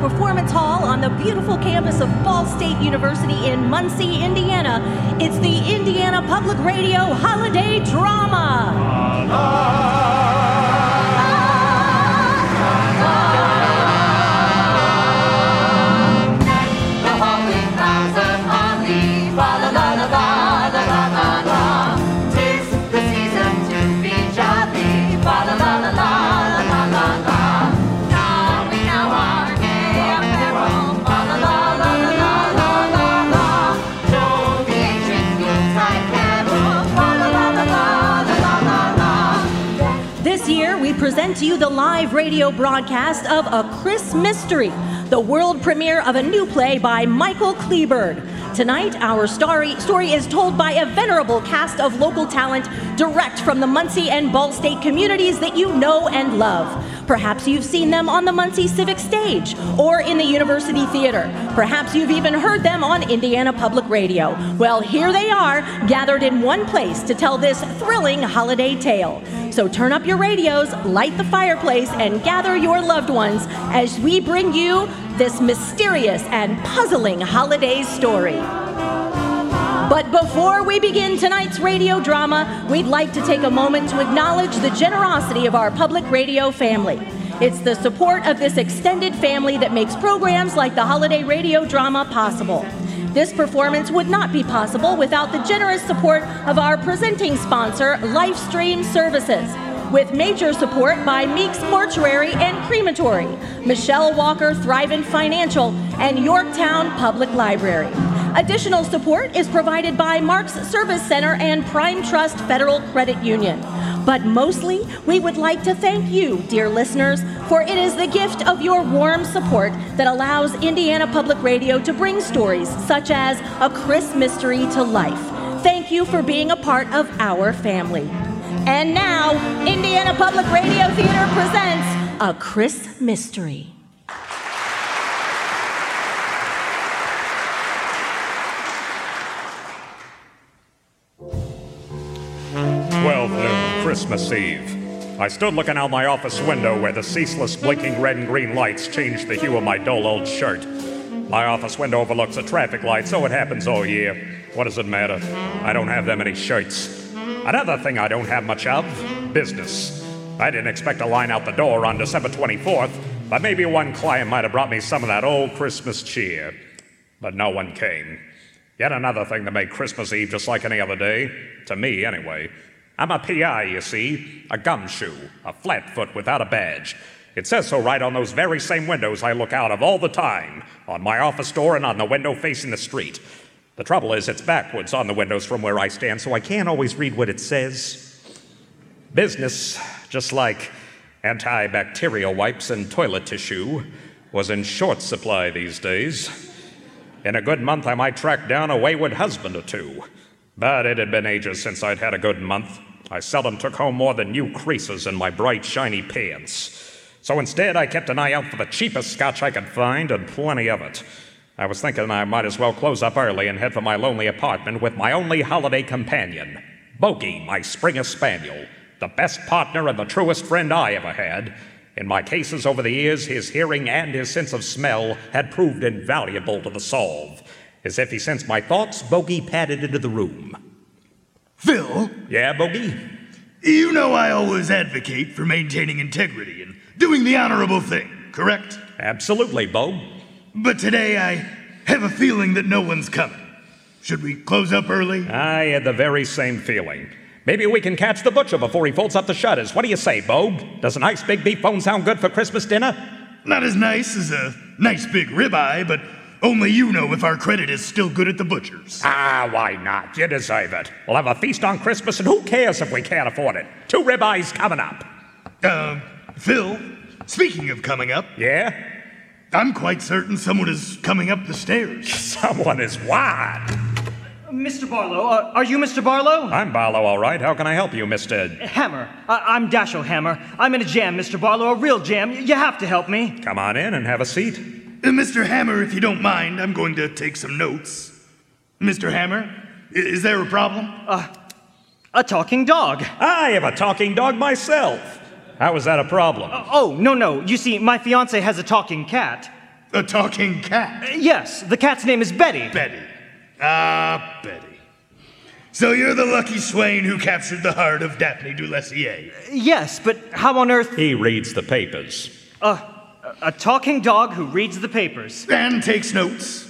Performance Hall on the beautiful campus of Ball State University in Muncie, Indiana. It's the Indiana Public Radio Holiday Drama. Ah, ah, ah. The live radio broadcast of A Chris Mystery, the world premiere of a new play by Michael Kleberg. Tonight, our story, story is told by a venerable cast of local talent direct from the Muncie and Ball State communities that you know and love. Perhaps you've seen them on the Muncie Civic Stage or in the University Theater. Perhaps you've even heard them on Indiana Public Radio. Well, here they are, gathered in one place to tell this thrilling holiday tale. So turn up your radios, light the fireplace, and gather your loved ones as we bring you this mysterious and puzzling holiday story. But before we begin tonight's radio drama, we'd like to take a moment to acknowledge the generosity of our public radio family. It's the support of this extended family that makes programs like the holiday radio drama possible. This performance would not be possible without the generous support of our presenting sponsor, Lifestream Services. With major support by Meeks Mortuary and Crematory, Michelle Walker Thrivent Financial, and Yorktown Public Library. Additional support is provided by Mark's Service Center and Prime Trust Federal Credit Union. But mostly, we would like to thank you, dear listeners, for it is the gift of your warm support that allows Indiana Public Radio to bring stories such as A Chris Mystery to life. Thank you for being a part of our family. And now, Indiana Public Radio Theater presents A Chris Mystery. Christmas Eve. I stood looking out my office window where the ceaseless blinking red and green lights changed the hue of my dull old shirt. My office window overlooks a traffic light, so it happens all year. What does it matter? I don't have that many shirts. Another thing I don't have much of business. I didn't expect a line out the door on December 24th, but maybe one client might have brought me some of that old Christmas cheer. But no one came. Yet another thing that made Christmas Eve just like any other day, to me anyway. I'm a PI, you see, a gumshoe, a flatfoot without a badge. It says so right on those very same windows I look out of all the time, on my office door and on the window facing the street. The trouble is, it's backwards on the windows from where I stand, so I can't always read what it says. Business, just like antibacterial wipes and toilet tissue, was in short supply these days. In a good month, I might track down a wayward husband or two. But it had been ages since I'd had a good month. I seldom took home more than new creases in my bright, shiny pants. So instead, I kept an eye out for the cheapest scotch I could find, and plenty of it. I was thinking I might as well close up early and head for my lonely apartment with my only holiday companion, Bogey, my Springer Spaniel, the best partner and the truest friend I ever had. In my cases over the years, his hearing and his sense of smell had proved invaluable to the solve. As if he sensed my thoughts, Bogey padded into the room. Phil, Yeah, Bogey? you know I always advocate for maintaining integrity and doing the honorable thing, correct? Absolutely, Bo. But today I have a feeling that no one's coming. Should we close up early? I had the very same feeling. Maybe we can catch the butcher before he folds up the shutters. What do you say, Bo? Does a nice big beef bone sound good for Christmas dinner? Not as nice as a nice big ribeye, but only you know if our credit is still good at the butcher's. Ah, why not? You deserve it. We'll have a feast on Christmas, and who cares if we can't afford it? Two ribeyes coming up. Uh, Phil, speaking of coming up, Yeah? I'm quite certain someone is coming up the stairs. Someone is what? Mr. Barlow, uh, are you Mr. Barlow? I'm Barlow, all right. How can I help you, Mr. Hammer. I- I'm Dashiell Hammer. I'm in a jam, Mr. Barlow, a real jam. Y- You have to help me. Come on in and have a seat. Uh, Mr. Hammer, if you don't mind, I'm going to take some notes. Mr. Hammer, is there a problem? A talking dog. I have a talking dog myself. How is that a problem? Oh, no, no. You see, my fiance has a talking cat. A talking cat. Yes, the cat's name is Betty. Betty. Ah, Betty. So you're the lucky swain who captured the heart of Daphne du Lessier. Yes, but how on earth? He reads the papers. Uh, a talking dog who reads the papers. And takes notes.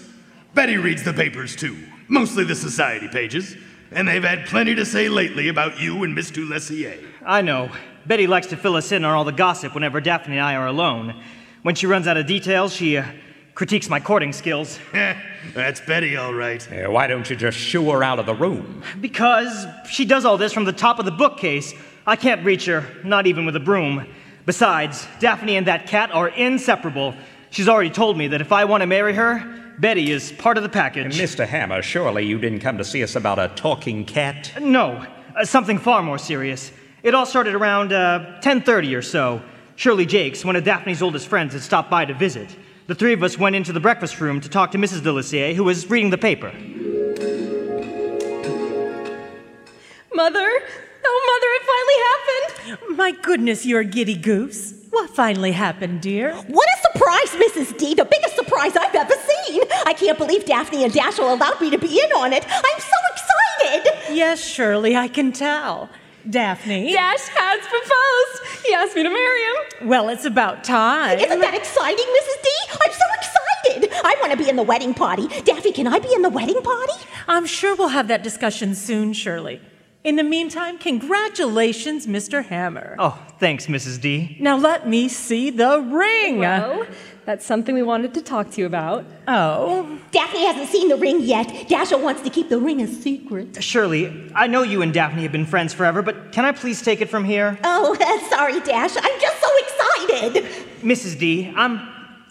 Betty reads the papers too, mostly the society pages, and they've had plenty to say lately about you and Miss du Lessier. I know. Betty likes to fill us in on all the gossip whenever Daphne and I are alone. When she runs out of details, she uh, critiques my courting skills. That's Betty, all right. Yeah, why don't you just shoo her out of the room? Because she does all this from the top of the bookcase. I can't reach her, not even with a broom. Besides, Daphne and that cat are inseparable. She's already told me that if I want to marry her, Betty is part of the package. Mr. Hammer, surely you didn't come to see us about a talking cat? No, uh, something far more serious. It all started around uh, 10:30 or so. Shirley Jakes, one of Daphne's oldest friends, had stopped by to visit. The three of us went into the breakfast room to talk to Mrs. de Lisier, who was reading the paper. Mother? Oh, Mother, it finally happened! My goodness, you're a giddy goose. What finally happened, dear? What a surprise, Mrs. D! The biggest surprise I've ever seen! I can't believe Daphne and Dashiell allowed me to be in on it. I'm so excited! Yes, Shirley, I can tell. Daphne? Dash has proposed. He asked me to marry him. Well, it's about time. Isn't that exciting, Mrs. D? I'm so excited! I want to be in the wedding party. Daphne, can I be in the wedding party? I'm sure we'll have that discussion soon, Shirley. In the meantime, congratulations, Mr. Hammer. Oh, thanks, Mrs. D. Now let me see the ring. Well, that's something we wanted to talk to you about. Oh, Daphne hasn't seen the ring yet. Dashiell wants to keep the ring a secret. Shirley, I know you and Daphne have been friends forever, but can I please take it from here? Oh, sorry, Dash. I'm just so excited. Mrs. D, I'm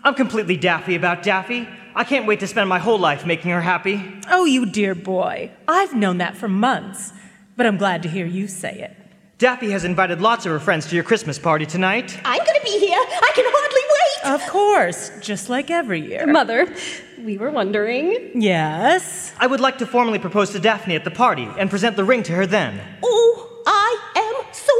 I'm completely daffy about Daffy. I can't wait to spend my whole life making her happy. oh, you dear boy. I've known that for months, but I'm glad to hear you say it. Daffy has invited lots of her friends to your Christmas party tonight. I'm going to be here. I can hardly wait. Of course, just like every year. Mother, we were wondering. Yes. I would like to formally propose to Daphne at the party and present the ring to her then. oh, I am so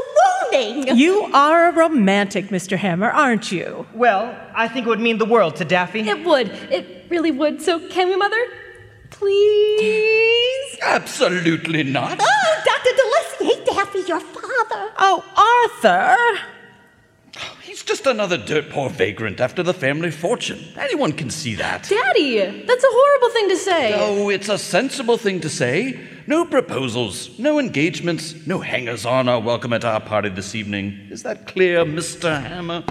moaning. You are a romantic, Mr. Hammer, aren't you? Well, I think it would mean the world to Daffy. It would. It really would. So, can we, Mother? Please? Absolutely not. Oh, Dr. DeLassier, Daffy, your father. Oh, Arthur! Oh, he's just another dirt poor vagrant after the family fortune. Anyone can see that. Daddy, that's a horrible thing to say. Oh, it's a sensible thing to say. No proposals, no engagements, no hangers on are welcome at our party this evening. Is that clear, Mr. Hammer?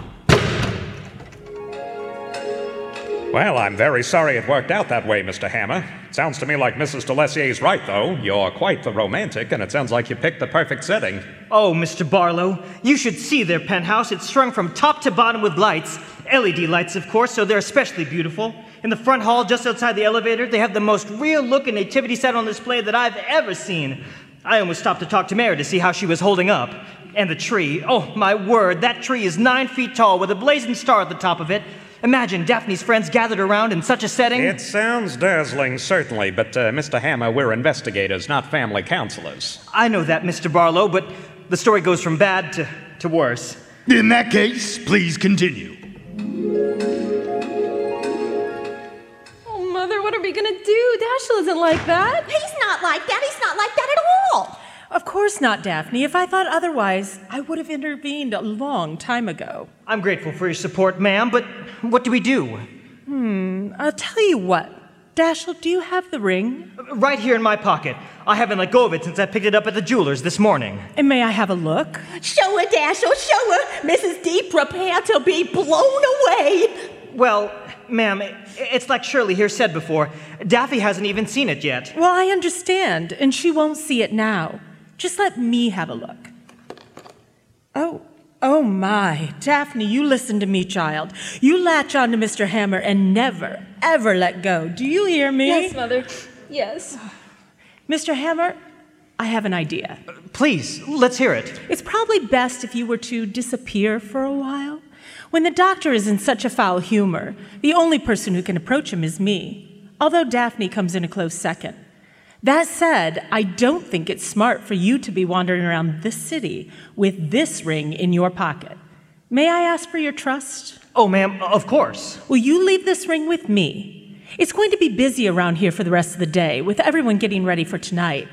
Well, I'm very sorry it worked out that way, Mr. Hammer. Sounds to me like Mrs. DeLessier's right, though. You're quite the romantic, and it sounds like you picked the perfect setting. Oh, Mr. Barlow, you should see their penthouse. It's strung from top to bottom with lights. LED lights, of course, so they're especially beautiful. In the front hall, just outside the elevator, they have the most real looking nativity set on display that I've ever seen. I almost stopped to talk to Mary to see how she was holding up. And the tree, oh my word, that tree is nine feet tall with a blazing star at the top of it. Imagine Daphne's friends gathered around in such a setting. It sounds dazzling, certainly, but uh, Mr. Hammer, we're investigators, not family counselors. I know that, Mr. Barlow, but the story goes from bad to, to worse. In that case, please continue. Oh, Mother, what are we gonna do? Dashiell isn't like that. He's not like that. He's not like that at all. Of course not, Daphne. If I thought otherwise, I would have intervened a long time ago. I'm grateful for your support, ma'am, but what do we do? Hmm, I'll tell you what. Dashiell, do you have the ring? Right here in my pocket. I haven't let go of it since I picked it up at the jeweler's this morning. And may I have a look? Show her, Dashiell, show her. Mrs. D, prepare to be blown away. Well, ma'am, it's like Shirley here said before. Daffy hasn't even seen it yet. Well, I understand, and she won't see it now. Just let me have a look. Oh, oh my. Daphne, you listen to me, child. You latch on to Mr. Hammer and never, ever let go. Do you hear me? Yes, Mother. Yes. Mr. Hammer, I have an idea. Please, let's hear it. It's probably best if you were to disappear for a while. When the doctor is in such a foul humor, the only person who can approach him is me, although Daphne comes in a close second. That said, I don't think it's smart for you to be wandering around this city with this ring in your pocket. May I ask for your trust? Oh, ma'am, of course. Will you leave this ring with me? It's going to be busy around here for the rest of the day, with everyone getting ready for tonight.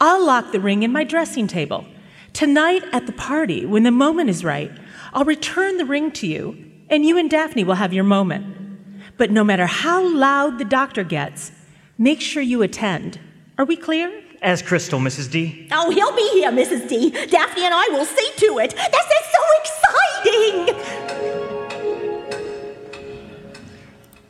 I'll lock the ring in my dressing table. Tonight at the party, when the moment is right, I'll return the ring to you, and you and Daphne will have your moment. But no matter how loud the doctor gets, make sure you attend. Are we clear? As crystal, Mrs. D. Oh, he'll be here, Mrs. D. Daphne and I will see to it. This is so exciting!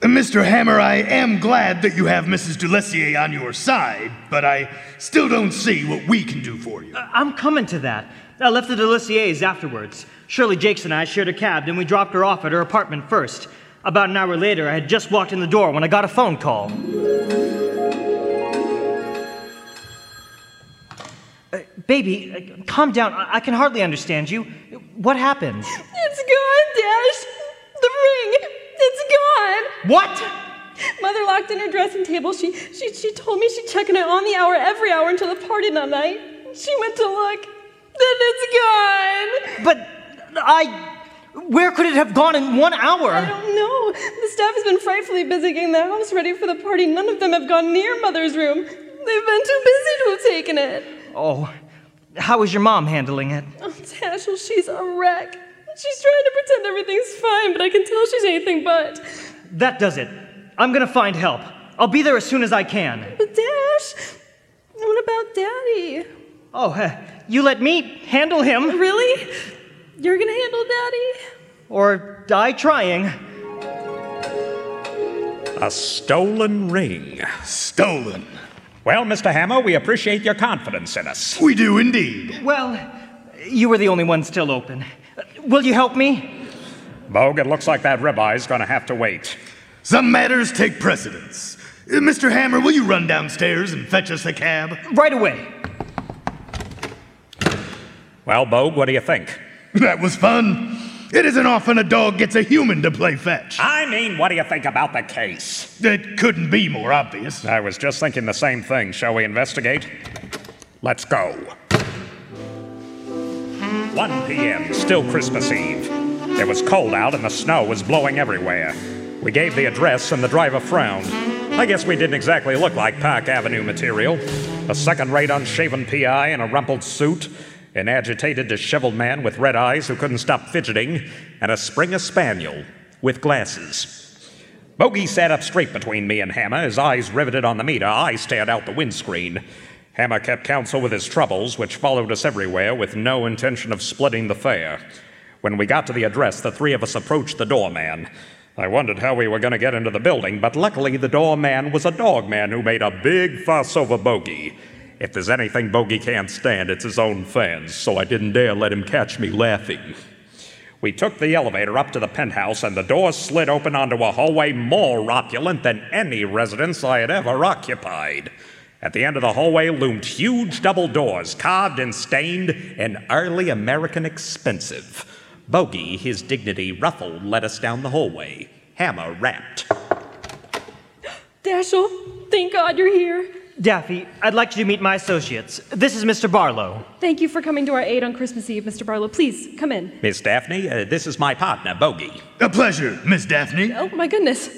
Uh, Mr. Hammer, I am glad that you have Mrs. Dulessier on your side, but I still don't see what we can do for you. I'm coming to that. I left the Deliciers afterwards. Shirley Jakes and I shared a cab, and we dropped her off at her apartment first. About an hour later, I had just walked in the door when I got a phone call. Baby, uh, calm down. I-, I can hardly understand you. What happened? It's gone, Dash. The ring. It's gone. What? Mother locked in her dressing table. She, she, she told me she'd check on it on the hour every hour until the party that night. She went to look. Then it's gone. But I. Where could it have gone in one hour? I don't know. The staff has been frightfully busy getting the house ready for the party. None of them have gone near Mother's room. They've been too busy to have taken it. Oh, how is your mom handling it? Oh, Dashiell, she's a wreck. She's trying to pretend everything's fine, but I can tell she's anything but. That does it. I'm gonna find help. I'll be there as soon as I can. But Dash, what about Daddy? Oh, uh, you let me handle him, Really? You're gonna handle Daddy? or die trying. A stolen ring. Stolen. Well, Mr. Hammer, we appreciate your confidence in us. We do indeed. Well, you were the only one still open. Will you help me? Bogue, it looks like that ribeye's gonna have to wait. Some matters take precedence. Uh, Mr. Hammer, will you run downstairs and fetch us a cab? Right away. Well, Bogue, what do you think? That was fun. It isn't often a dog gets a human to play fetch. I mean, what do you think about the case? It couldn't be more obvious. I was just thinking the same thing. Shall we investigate? Let's go. 1 p.m., still Christmas Eve. It was cold out and the snow was blowing everywhere. We gave the address and the driver frowned. I guess we didn't exactly look like Park Avenue material. A second rate unshaven PI in a rumpled suit, an agitated, disheveled man with red eyes who couldn't stop fidgeting, and a Springer Spaniel with glasses. Bogey sat up straight between me and Hammer, his eyes riveted on the meter. I stared out the windscreen. Hammer kept counsel with his troubles, which followed us everywhere with no intention of splitting the fare. When we got to the address, the three of us approached the doorman. I wondered how we were going to get into the building, but luckily the doorman was a dog man who made a big fuss over Bogey. If there's anything Bogey can't stand, it's his own fans, so I didn't dare let him catch me laughing. We took the elevator up to the penthouse, and the door slid open onto a hallway more opulent than any residence I had ever occupied. At the end of the hallway loomed huge double doors, carved and stained and early American expensive. Bogey, his dignity ruffled, led us down the hallway. Hammer rapped. Dashiell, thank God you're here. Daffy, I'd like you to meet my associates. This is Mr. Barlow. Thank you for coming to our aid on Christmas Eve, Mr. Barlow. Please, come in. Miss Daphne, uh, this is my partner, Bogey. A pleasure, Miss Daphne. Oh, my goodness.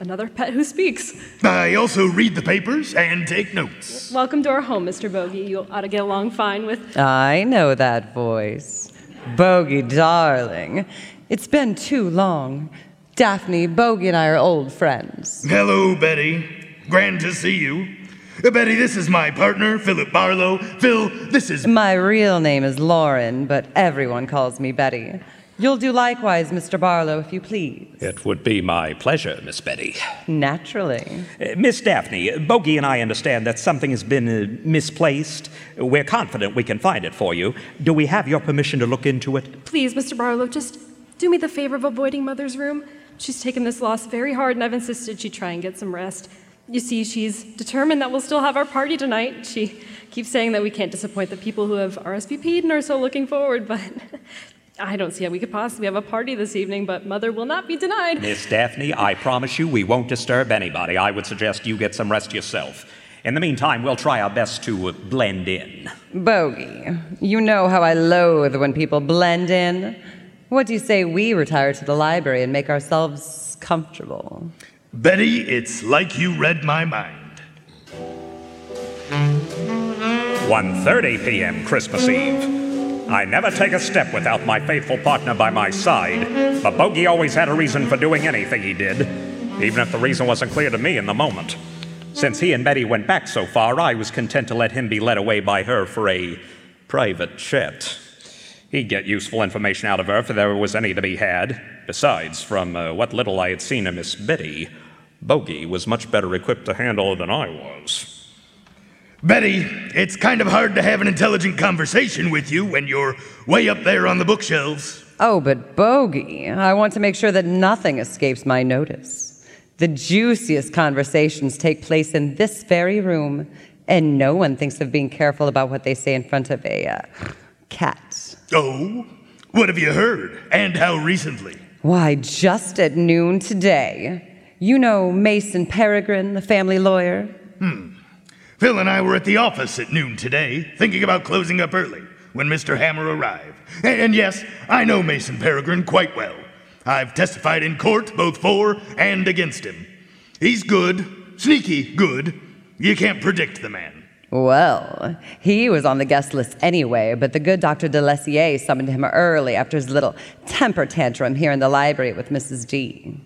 Another pet who speaks. I also read the papers and take notes. Welcome to our home, Mr. Bogey. You ought to get along fine with. I know that voice. Bogey, darling. It's been too long. Daphne, Bogey, and I are old friends. Hello, Betty. Grand to see you. Betty, this is my partner, Philip Barlow. Phil, this is. My real name is Lauren, but everyone calls me Betty. You'll do likewise, Mr. Barlow, if you please. It would be my pleasure, Miss Betty. Naturally. Uh, Miss Daphne, Bogey and I understand that something has been uh, misplaced. We're confident we can find it for you. Do we have your permission to look into it? Please, Mr. Barlow, just do me the favor of avoiding Mother's room. She's taken this loss very hard, and I've insisted she try and get some rest. You see, she's determined that we'll still have our party tonight. She keeps saying that we can't disappoint the people who have RSVP'd and are so looking forward, but I don't see how we could possibly have a party this evening, but Mother will not be denied. Miss Daphne, I promise you we won't disturb anybody. I would suggest you get some rest yourself. In the meantime, we'll try our best to uh, blend in. Bogey, you know how I loathe when people blend in. What do you say we retire to the library and make ourselves comfortable? Betty, it's like you read my mind. 1:30 p.m. Christmas Eve. I never take a step without my faithful partner by my side, but Bogey always had a reason for doing anything he did, even if the reason wasn't clear to me in the moment. Since he and Betty went back so far, I was content to let him be led away by her for a private chat. He'd get useful information out of her if there was any to be had. Besides, from uh, what little I had seen of Miss Betty, Bogey was much better equipped to handle her than I was. Betty, it's kind of hard to have an intelligent conversation with you when you're way up there on the bookshelves. Oh, but Bogey, I want to make sure that nothing escapes my notice. The juiciest conversations take place in this very room, and no one thinks of being careful about what they say in front of a uh, cat. Oh? What have you heard? And how recently? Why, just at noon today. You know Mason Peregrine, the family lawyer? Hmm. Phil and I were at the office at noon today, thinking about closing up early when Mr. Hammer arrived. And, and yes, I know Mason Peregrine quite well. I've testified in court both for and against him. He's good, sneaky good. You can't predict the man. Well, he was on the guest list anyway, but the good Dr. de Lessier summoned him early after his little temper tantrum here in the library with Mrs. D.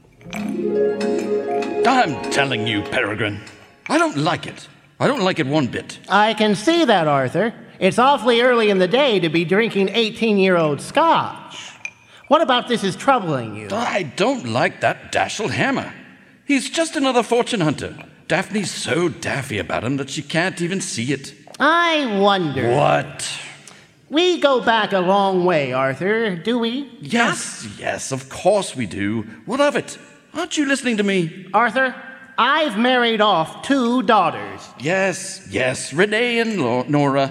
I'm telling you, Peregrine, I don't like it. I don't like it one bit. I can see that, Arthur. It's awfully early in the day to be drinking 18 year old scotch. What about this is troubling you? I don't like that Dashiell Hammer. He's just another fortune hunter. Daphne's so daffy about him that she can't even see it. I wonder. What? We go back a long way, Arthur, do we? Yes, yes, of course we do. What of it? Aren't you listening to me? Arthur, I've married off two daughters. Yes, yes, Renee and Lo- Nora.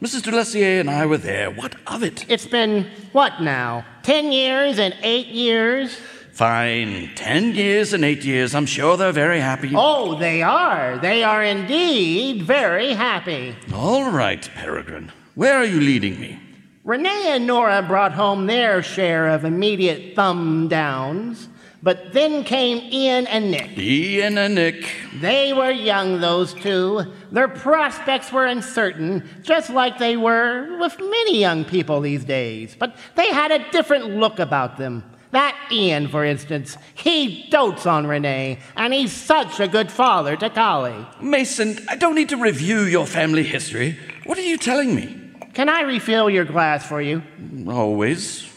Mrs. Dulessier and I were there. What of it? It's been, what now? Ten years and eight years? Fine. Ten years and eight years. I'm sure they're very happy. Oh, they are. They are indeed very happy. All right, Peregrine. Where are you leading me? Renee and Nora brought home their share of immediate thumb downs, but then came Ian and Nick. Ian and Nick. They were young, those two. Their prospects were uncertain, just like they were with many young people these days. But they had a different look about them. That Ian, for instance, he dotes on Renee, and he's such a good father to Collie. Mason, I don't need to review your family history. What are you telling me? Can I refill your glass for you? Always.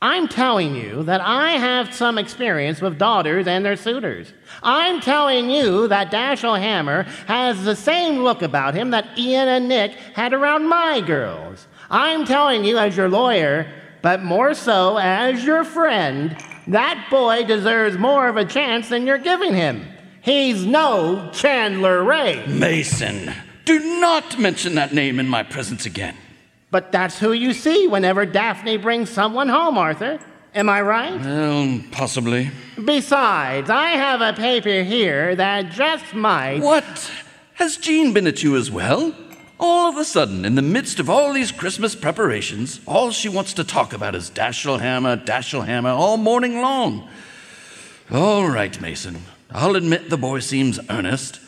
I'm telling you that I have some experience with daughters and their suitors. I'm telling you that Dashiell Hammer has the same look about him that Ian and Nick had around my girls. I'm telling you as your lawyer, but more so as your friend, that boy deserves more of a chance than you're giving him. He's no Chandler Ray. Mason, do not mention that name in my presence again. But that's who you see whenever Daphne brings someone home, Arthur. Am I right? Well, possibly. Besides, I have a paper here that just might. What? Has Jean been at you as well? All of a sudden, in the midst of all these Christmas preparations, all she wants to talk about is Dashiell Hammer, Dashiell Hammer, all morning long. All right, Mason. I'll admit the boy seems earnest.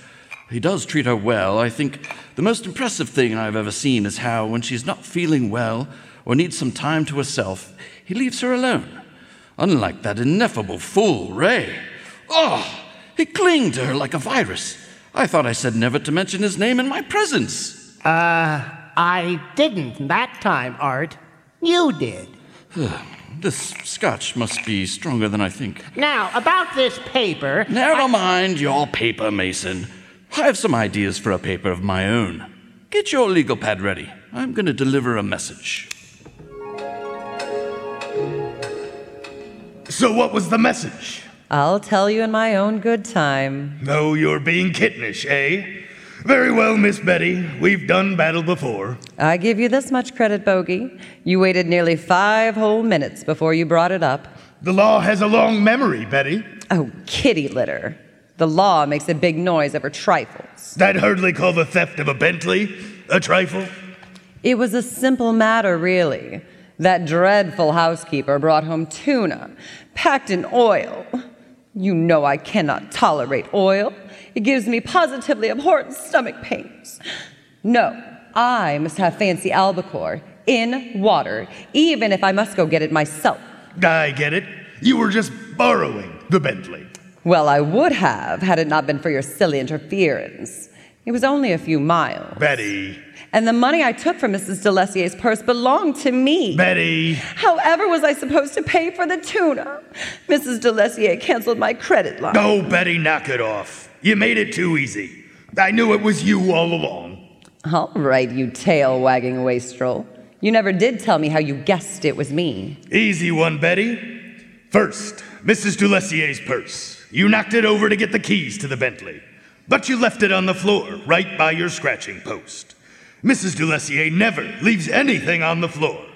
He does treat her well. I think the most impressive thing I've ever seen is how, when she's not feeling well or needs some time to herself, he leaves her alone. Unlike that ineffable fool, Ray. Oh, he clinged to her like a virus. I thought I said never to mention his name in my presence. Uh, I didn't that time, Art. You did. This scotch must be stronger than I think. Now, about this paper. Never mind your paper, Mason. I have some ideas for a paper of my own. Get your legal pad ready. I'm going to deliver a message. So, what was the message? I'll tell you in my own good time. No, you're being kittenish, eh? Very well, Miss Betty. We've done battle before. I give you this much credit, Bogey. You waited nearly five whole minutes before you brought it up. The law has a long memory, Betty. Oh, kitty litter. The law makes a big noise over trifles. I'd hardly call the theft of a Bentley a trifle. It was a simple matter, really. That dreadful housekeeper brought home tuna packed in oil. You know I cannot tolerate oil. It gives me positively abhorrent stomach pains. No, I must have fancy albacore in water, even if I must go get it myself. I get it. You were just borrowing the Bentley. Well, I would have had it not been for your silly interference. It was only a few miles. Betty. And the money I took from Mrs. Delessier's purse belonged to me. Betty. However, was I supposed to pay for the tuna? Mrs. Delessier canceled my credit line. Oh, Betty, knock it off. You made it too easy. I knew it was you all along. All right, you tail wagging wastrel. You never did tell me how you guessed it was me. Easy one, Betty. First, Mrs. Delessier's purse. You knocked it over to get the keys to the Bentley, but you left it on the floor right by your scratching post. Mrs. Delessier never leaves anything on the floor.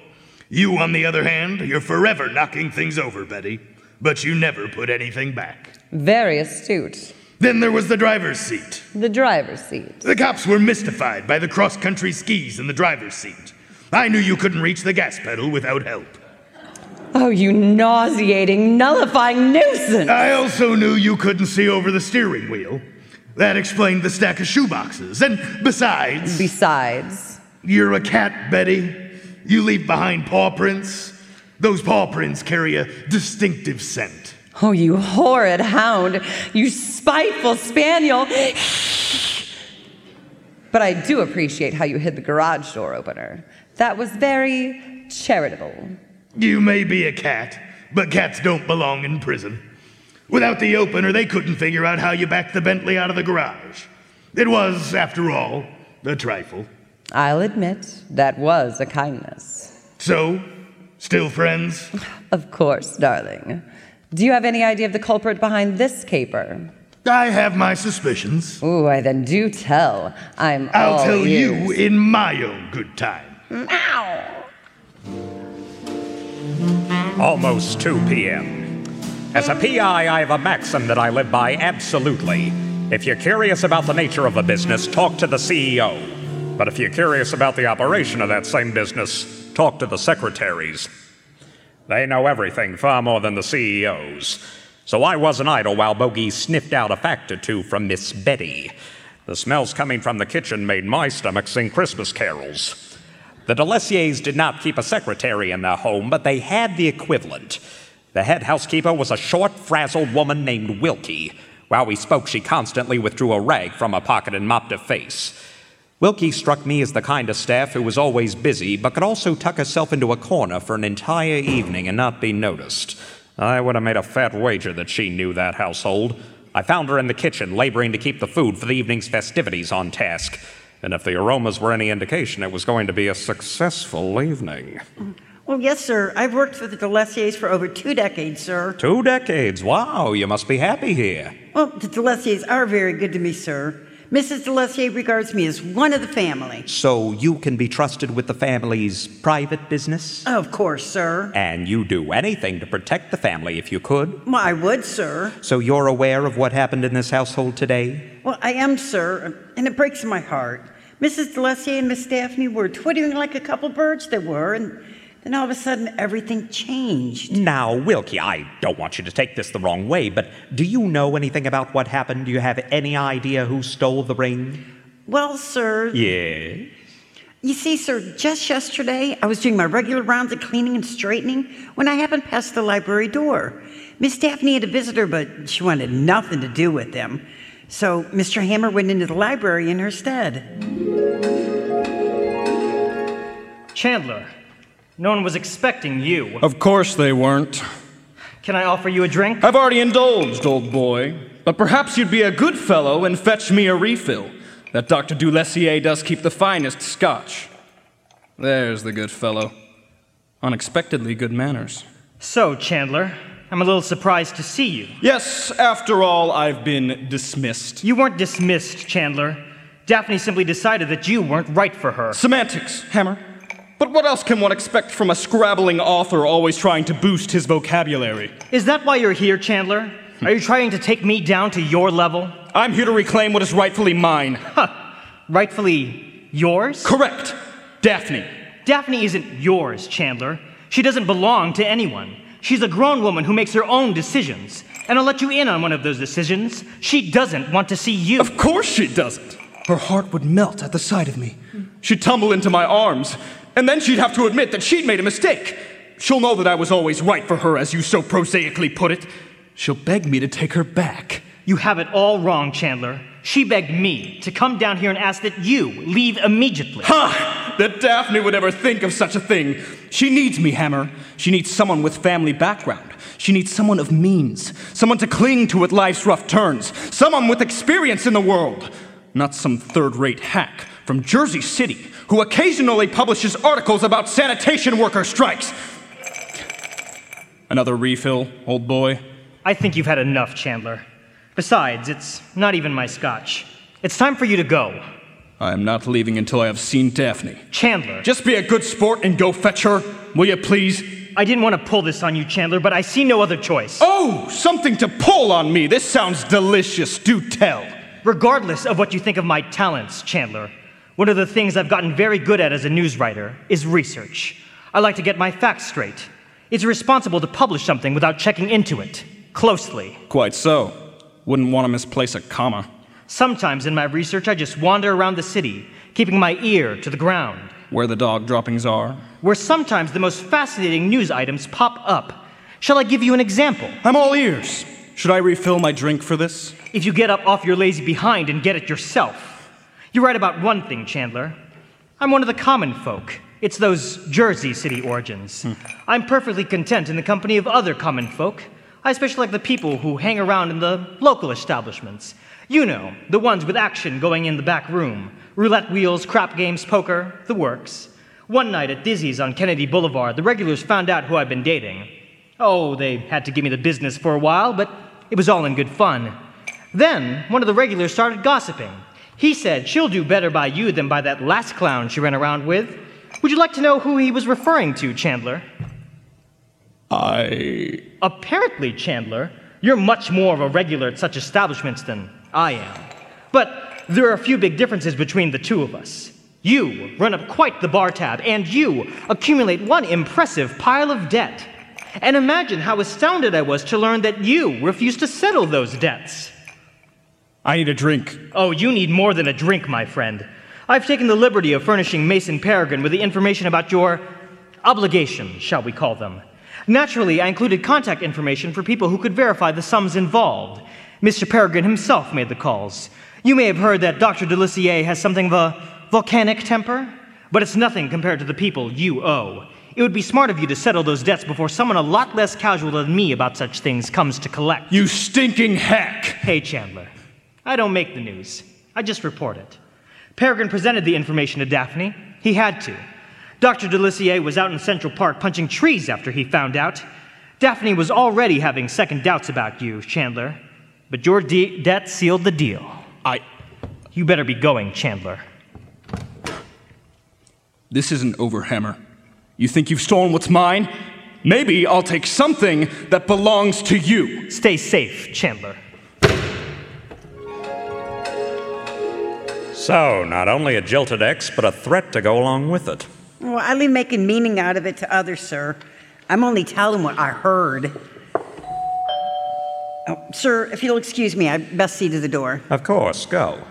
You, on the other hand, you're forever knocking things over, Betty, but you never put anything back. Very astute. Then there was the driver's seat. The driver's seat. The cops were mystified by the cross country skis in the driver's seat. I knew you couldn't reach the gas pedal without help. Oh, you nauseating, nullifying nuisance! I also knew you couldn't see over the steering wheel. That explained the stack of shoeboxes. And besides. Besides. You're a cat, Betty. You leave behind paw prints. Those paw prints carry a distinctive scent. Oh, you horrid hound! You spiteful spaniel! but I do appreciate how you hid the garage door opener. That was very charitable. You may be a cat, but cats don't belong in prison. Without the opener, they couldn't figure out how you backed the Bentley out of the garage. It was, after all, a trifle. I'll admit, that was a kindness. So, still friends? Of course, darling. Do you have any idea of the culprit behind this caper? I have my suspicions. Ooh, I then do tell. I'm I'll all tell ears. you in my own good time. Ow! Almost 2 p.m. As a PI, I have a maxim that I live by absolutely. If you're curious about the nature of a business, talk to the CEO. But if you're curious about the operation of that same business, talk to the secretaries. They know everything far more than the CEOs. So I wasn't idle while Bogey sniffed out a fact or two from Miss Betty. The smells coming from the kitchen made my stomach sing Christmas carols. The Delessiers did not keep a secretary in their home, but they had the equivalent. The head housekeeper was a short, frazzled woman named Wilkie. While we spoke, she constantly withdrew a rag from her pocket and mopped her face. Wilkie struck me as the kind of staff who was always busy, but could also tuck herself into a corner for an entire evening and not be noticed. I would have made a fat wager that she knew that household. I found her in the kitchen, laboring to keep the food for the evening's festivities on task. And if the aromas were any indication, it was going to be a successful evening. Well, yes, sir. I've worked for the Delessiers for over two decades, sir. Two decades. Wow, you must be happy here. Well, the Delessiers are very good to me, sir. Mrs. Delessier regards me as one of the family. So you can be trusted with the family's private business? Of course, sir. And you do anything to protect the family if you could? Well, I would, sir. So you're aware of what happened in this household today? Well, I am, sir, and it breaks my heart. Mrs. Delessier and Miss Daphne were twittering like a couple birds they were, and then all of a sudden everything changed. Now, Wilkie, I don't want you to take this the wrong way, but do you know anything about what happened? Do you have any idea who stole the ring? Well, sir, Yeah. you see, sir, just yesterday I was doing my regular rounds of cleaning and straightening when I happened past the library door. Miss Daphne had a visitor, but she wanted nothing to do with them. So Mr. Hammer went into the library in her stead. Chandler, no one was expecting you. Of course they weren't. Can I offer you a drink? I've already indulged, old boy. But perhaps you'd be a good fellow and fetch me a refill. That Dr. Dulessier does keep the finest scotch. There's the good fellow. Unexpectedly good manners. So, Chandler, I'm a little surprised to see you. Yes, after all, I've been dismissed. You weren't dismissed, Chandler. Daphne simply decided that you weren't right for her. Semantics, Hammer. But what else can one expect from a scrabbling author always trying to boost his vocabulary? Is that why you're here, Chandler? Hmm. Are you trying to take me down to your level? I'm here to reclaim what is rightfully mine. Huh. Rightfully yours? Correct. Daphne. Daphne isn't yours, Chandler. She doesn't belong to anyone. She's a grown woman who makes her own decisions. And I'll let you in on one of those decisions. She doesn't want to see you. Of course she doesn't. Her heart would melt at the sight of me. She'd tumble into my arms, and then she'd have to admit that she'd made a mistake. She'll know that I was always right for her, as you so prosaically put it. She'll beg me to take her back. You have it all wrong, Chandler. She begged me to come down here and ask that you leave immediately. Ha! That Daphne would ever think of such a thing. She needs me, Hammer. She needs someone with family background. She needs someone of means, someone to cling to at life's rough turns, someone with experience in the world, not some third rate hack from Jersey City who occasionally publishes articles about sanitation worker strikes. Another refill, old boy? I think you've had enough, Chandler. Besides, it's not even my scotch. It's time for you to go. I am not leaving until I have seen Daphne. Chandler. Just be a good sport and go fetch her, will you please? I didn't want to pull this on you, Chandler, but I see no other choice. Oh, something to pull on me. This sounds delicious. Do tell. Regardless of what you think of my talents, Chandler, one of the things I've gotten very good at as a news writer is research. I like to get my facts straight. It's responsible to publish something without checking into it closely. Quite so. Wouldn't want to misplace a comma. Sometimes in my research, I just wander around the city, keeping my ear to the ground. Where the dog droppings are? Where sometimes the most fascinating news items pop up. Shall I give you an example? I'm all ears. Should I refill my drink for this? If you get up off your lazy behind and get it yourself. You're right about one thing, Chandler. I'm one of the common folk. It's those Jersey City origins. Hmm. I'm perfectly content in the company of other common folk. I especially like the people who hang around in the local establishments. You know, the ones with action going in the back room roulette wheels, crap games, poker, the works. One night at Dizzy's on Kennedy Boulevard, the regulars found out who I'd been dating. Oh, they had to give me the business for a while, but it was all in good fun. Then, one of the regulars started gossiping. He said she'll do better by you than by that last clown she ran around with. Would you like to know who he was referring to, Chandler? I. Apparently, Chandler, you're much more of a regular at such establishments than I am. But there are a few big differences between the two of us. You run up quite the bar tab, and you accumulate one impressive pile of debt. And imagine how astounded I was to learn that you refuse to settle those debts. I need a drink. Oh, you need more than a drink, my friend. I've taken the liberty of furnishing Mason Peregrine with the information about your obligations, shall we call them. Naturally, I included contact information for people who could verify the sums involved. Mr. Peregrine himself made the calls. You may have heard that Dr. Delissier has something of a volcanic temper, but it's nothing compared to the people you owe. It would be smart of you to settle those debts before someone a lot less casual than me about such things comes to collect. You stinking hack! Hey, Chandler. I don't make the news, I just report it. Peregrine presented the information to Daphne. He had to. Dr. Delissier was out in Central Park punching trees after he found out. Daphne was already having second doubts about you, Chandler. But your de- debt sealed the deal. I. You better be going, Chandler. This isn't over, Hammer. You think you've stolen what's mine? Maybe I'll take something that belongs to you. Stay safe, Chandler. So, not only a jilted ex, but a threat to go along with it. Well, I leave making meaning out of it to others, sir. I'm only telling what I heard. Oh, sir, if you'll excuse me, I'd best see to the door. Of course, go.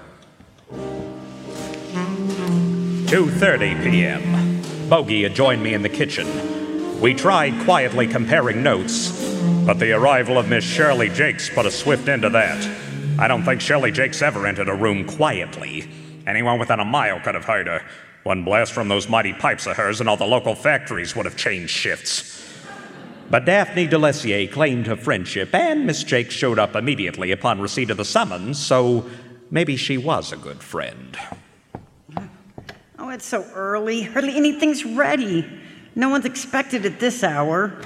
2:30 p.m. Bogey had joined me in the kitchen. We tried quietly comparing notes, but the arrival of Miss Shirley Jakes put a swift end to that. I don't think Shirley Jakes ever entered a room quietly. Anyone within a mile could have heard her. One blast from those mighty pipes of hers, and all the local factories would have changed shifts. But Daphne Delissier claimed her friendship, and Miss Jakes showed up immediately upon receipt of the summons, so maybe she was a good friend. Oh, it's so early. Hardly anything's ready. No one's expected at this hour.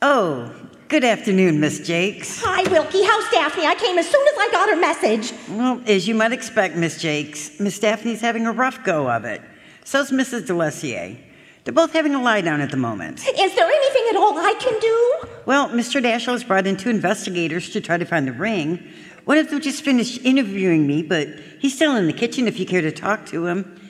Oh, Good afternoon, Miss Jakes. Hi, Wilkie. How's Daphne? I came as soon as I got her message. Well, as you might expect, Miss Jakes, Miss Daphne's having a rough go of it. So's Mrs. Delissier. They're both having a lie down at the moment. Is there anything at all I can do? Well, Mr. Dashiell has brought in two investigators to try to find the ring. One of them just finished interviewing me, but he's still in the kitchen if you care to talk to him.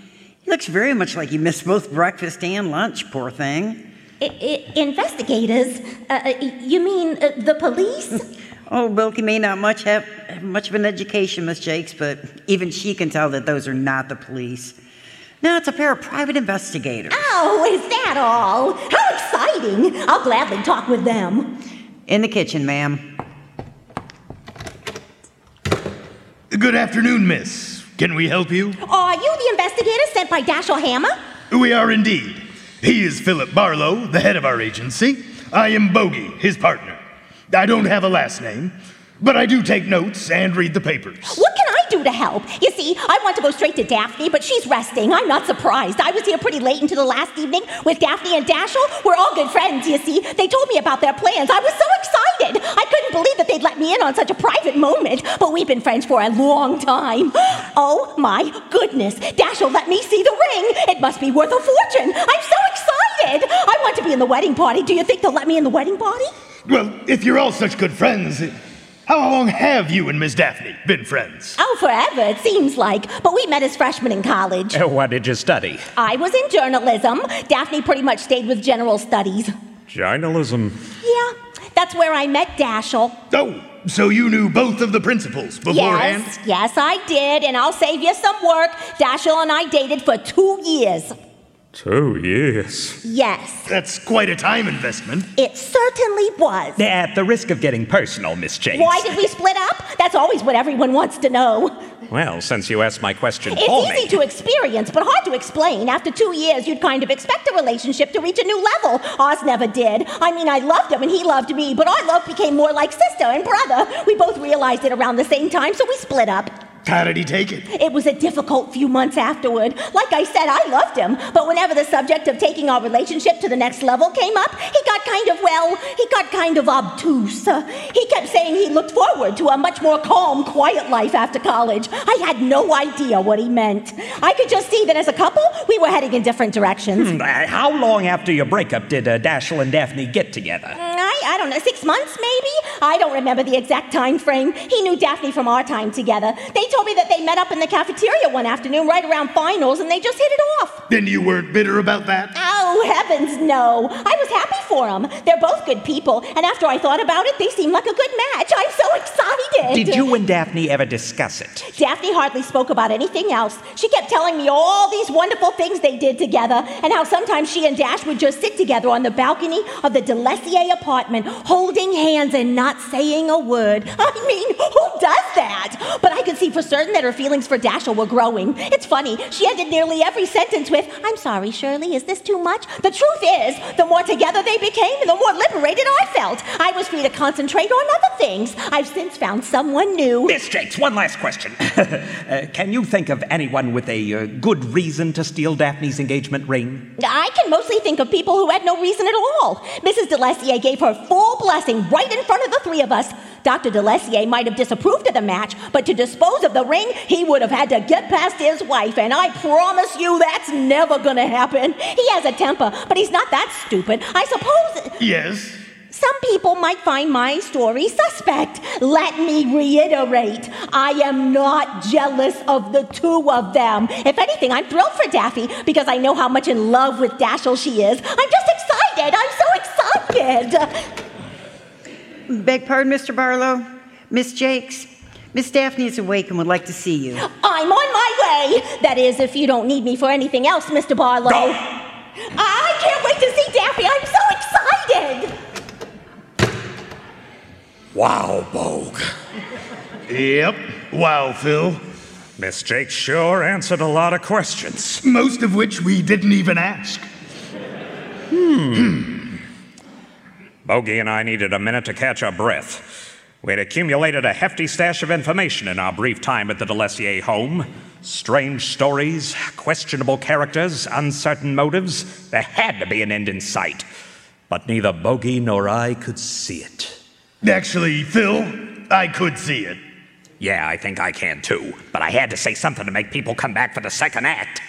He looks very much like he missed both breakfast and lunch, poor thing. I- I- investigators? Uh, uh, you mean uh, the police? Oh, Wilkie may not much have have much of an education, Miss Jakes, but even she can tell that those are not the police. No, it's a pair of private investigators. Oh, is that all? How exciting! I'll gladly talk with them. In the kitchen, ma'am. Good afternoon, miss. Can we help you? Are you the investigator sent by Dashiell Hammer? We are indeed. He is Philip Barlow, the head of our agency. I am Bogey, his partner. I don't have a last name, but I do take notes and read the papers. What can I do to help? You see, I want to go straight to Daphne, but she's resting. I'm not surprised. I was here pretty late into the last evening with Daphne and Dashiell. We're all good friends, you see. They told me about their plans. I was so excited. I couldn't believe that they'd let me in on such a private moment, but we've been friends for a long time. Oh my goodness. Dashiell let me see the ring. It must be worth a fortune. I'm so excited. I want to be in the wedding party. Do you think they'll let me in the wedding party? Well, if you're all such good friends, how long have you and Miss Daphne been friends? Oh, forever, it seems like. But we met as freshmen in college. Uh, What did you study? I was in journalism. Daphne pretty much stayed with general studies. Journalism. Yeah, that's where I met Dashiell. Oh, so you knew both of the principals beforehand? Yes, yes, I did, and I'll save you some work. Dashiell and I dated for two years. Oh, two years. Yes, That's quite a time investment. it certainly was. At the risk of getting personal, Miss Jakes. Why did we split up? That's always what everyone wants to know. Well, since you asked my question It's for easy me. to experience, but hard to explain. After two years, you'd kind of expect a relationship to reach a new level. Oz never did. I mean, I loved him and he loved me, but our love became more like sister and brother. We both realized it around the same time, so we split up. How did he take it? It was a difficult few months afterward. Like I said, I loved him, but whenever the subject of taking our relationship to the next level came up, he got kind of, well, he got kind of obtuse. Uh, he kept saying he looked forward to a much more calm, quiet life after college. I had no idea what he meant. I could just see that as a couple, we were heading in different directions. Hmm, How long after your breakup did uh, Dashiell and Daphne get together? I, I don't know, six months maybe? I don't remember the exact time frame. He knew Daphne from our time together. They told me that they met up in the cafeteria one afternoon right around finals and they just hit it off. Then you weren't bitter about that? Oh, heavens, no. I was happy for them. They're both good people, and after I thought about it, they seemed like a good match. I'm so excited. Did you and Daphne ever discuss it? Daphne hardly spoke about anything else. She kept telling me all these wonderful things they did together, and how sometimes she and Dash would just sit together on the balcony of the Delessier apartment, holding hands and not saying a word. I mean, who does that? But I could see for certain that her feelings for Dashiell were growing. It's funny, she ended nearly every sentence with, I'm sorry, Shirley, is this too much? The truth is, the more together they became, the more liberated I felt. I was free to concentrate on other things. I've since found someone new. Miss Jakes, one last question. uh, can you think of anyone with a uh, good reason to steal Daphne's engagement ring? I can mostly think of people who had no reason at all. Mrs. Delessier gave her full blessing right in front of the three of us. Dr. Delessier might have disapproved of the match, but to dispose of the ring, he would have had to get past his wife, and I promise you that's never gonna happen. He has a temper, but he's not that stupid. I suppose. Yes. Some people might find my story suspect. Let me reiterate I am not jealous of the two of them. If anything, I'm thrilled for Daffy because I know how much in love with Dashiell she is. I'm just excited. I'm so excited. Beg pardon, Mr. Barlow? Miss Jakes? Miss Daphne is awake and would like to see you. I'm on my way. That is, if you don't need me for anything else, Mr. Barlow. Go. I can't wait to see Daphne. I'm so excited. Wow, Bogue. Yep. Wow, Phil. Miss Jake sure answered a lot of questions. Most of which we didn't even ask. Hmm. Bogey and I needed a minute to catch our breath. We had accumulated a hefty stash of information in our brief time at the Delessier home. Strange stories, questionable characters, uncertain motives. There had to be an end in sight. But neither Bogey nor I could see it. Actually, Phil, I could see it. Yeah, I think I can too. But I had to say something to make people come back for the second act.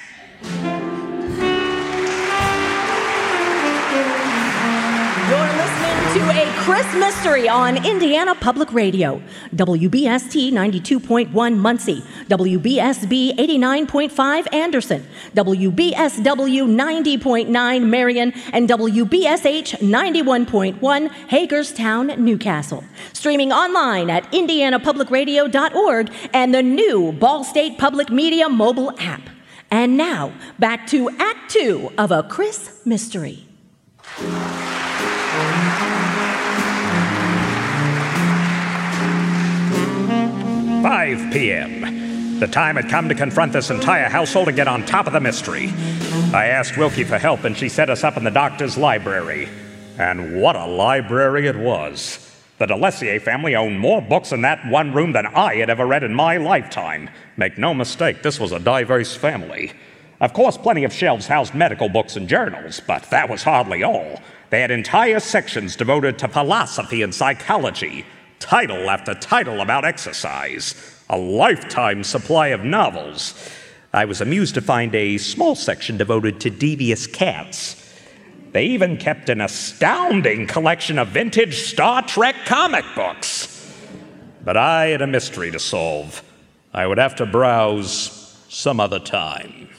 Chris Mystery on Indiana Public Radio, WBST 92.1 Muncie, WBSB 89.5 Anderson, WBSW 90.9 Marion, and WBSH 91.1 Hagerstown, Newcastle. Streaming online at indianapublicradio.org and the new Ball State Public Media mobile app. And now, back to Act Two of A Chris Mystery. 5 p.m. The time had come to confront this entire household and get on top of the mystery. I asked Wilkie for help, and she set us up in the doctor's library. And what a library it was! The Delessier family owned more books in that one room than I had ever read in my lifetime. Make no mistake, this was a diverse family. Of course, plenty of shelves housed medical books and journals, but that was hardly all. They had entire sections devoted to philosophy and psychology, title after title about exercise, a lifetime supply of novels. I was amused to find a small section devoted to devious cats. They even kept an astounding collection of vintage Star Trek comic books. But I had a mystery to solve. I would have to browse some other time.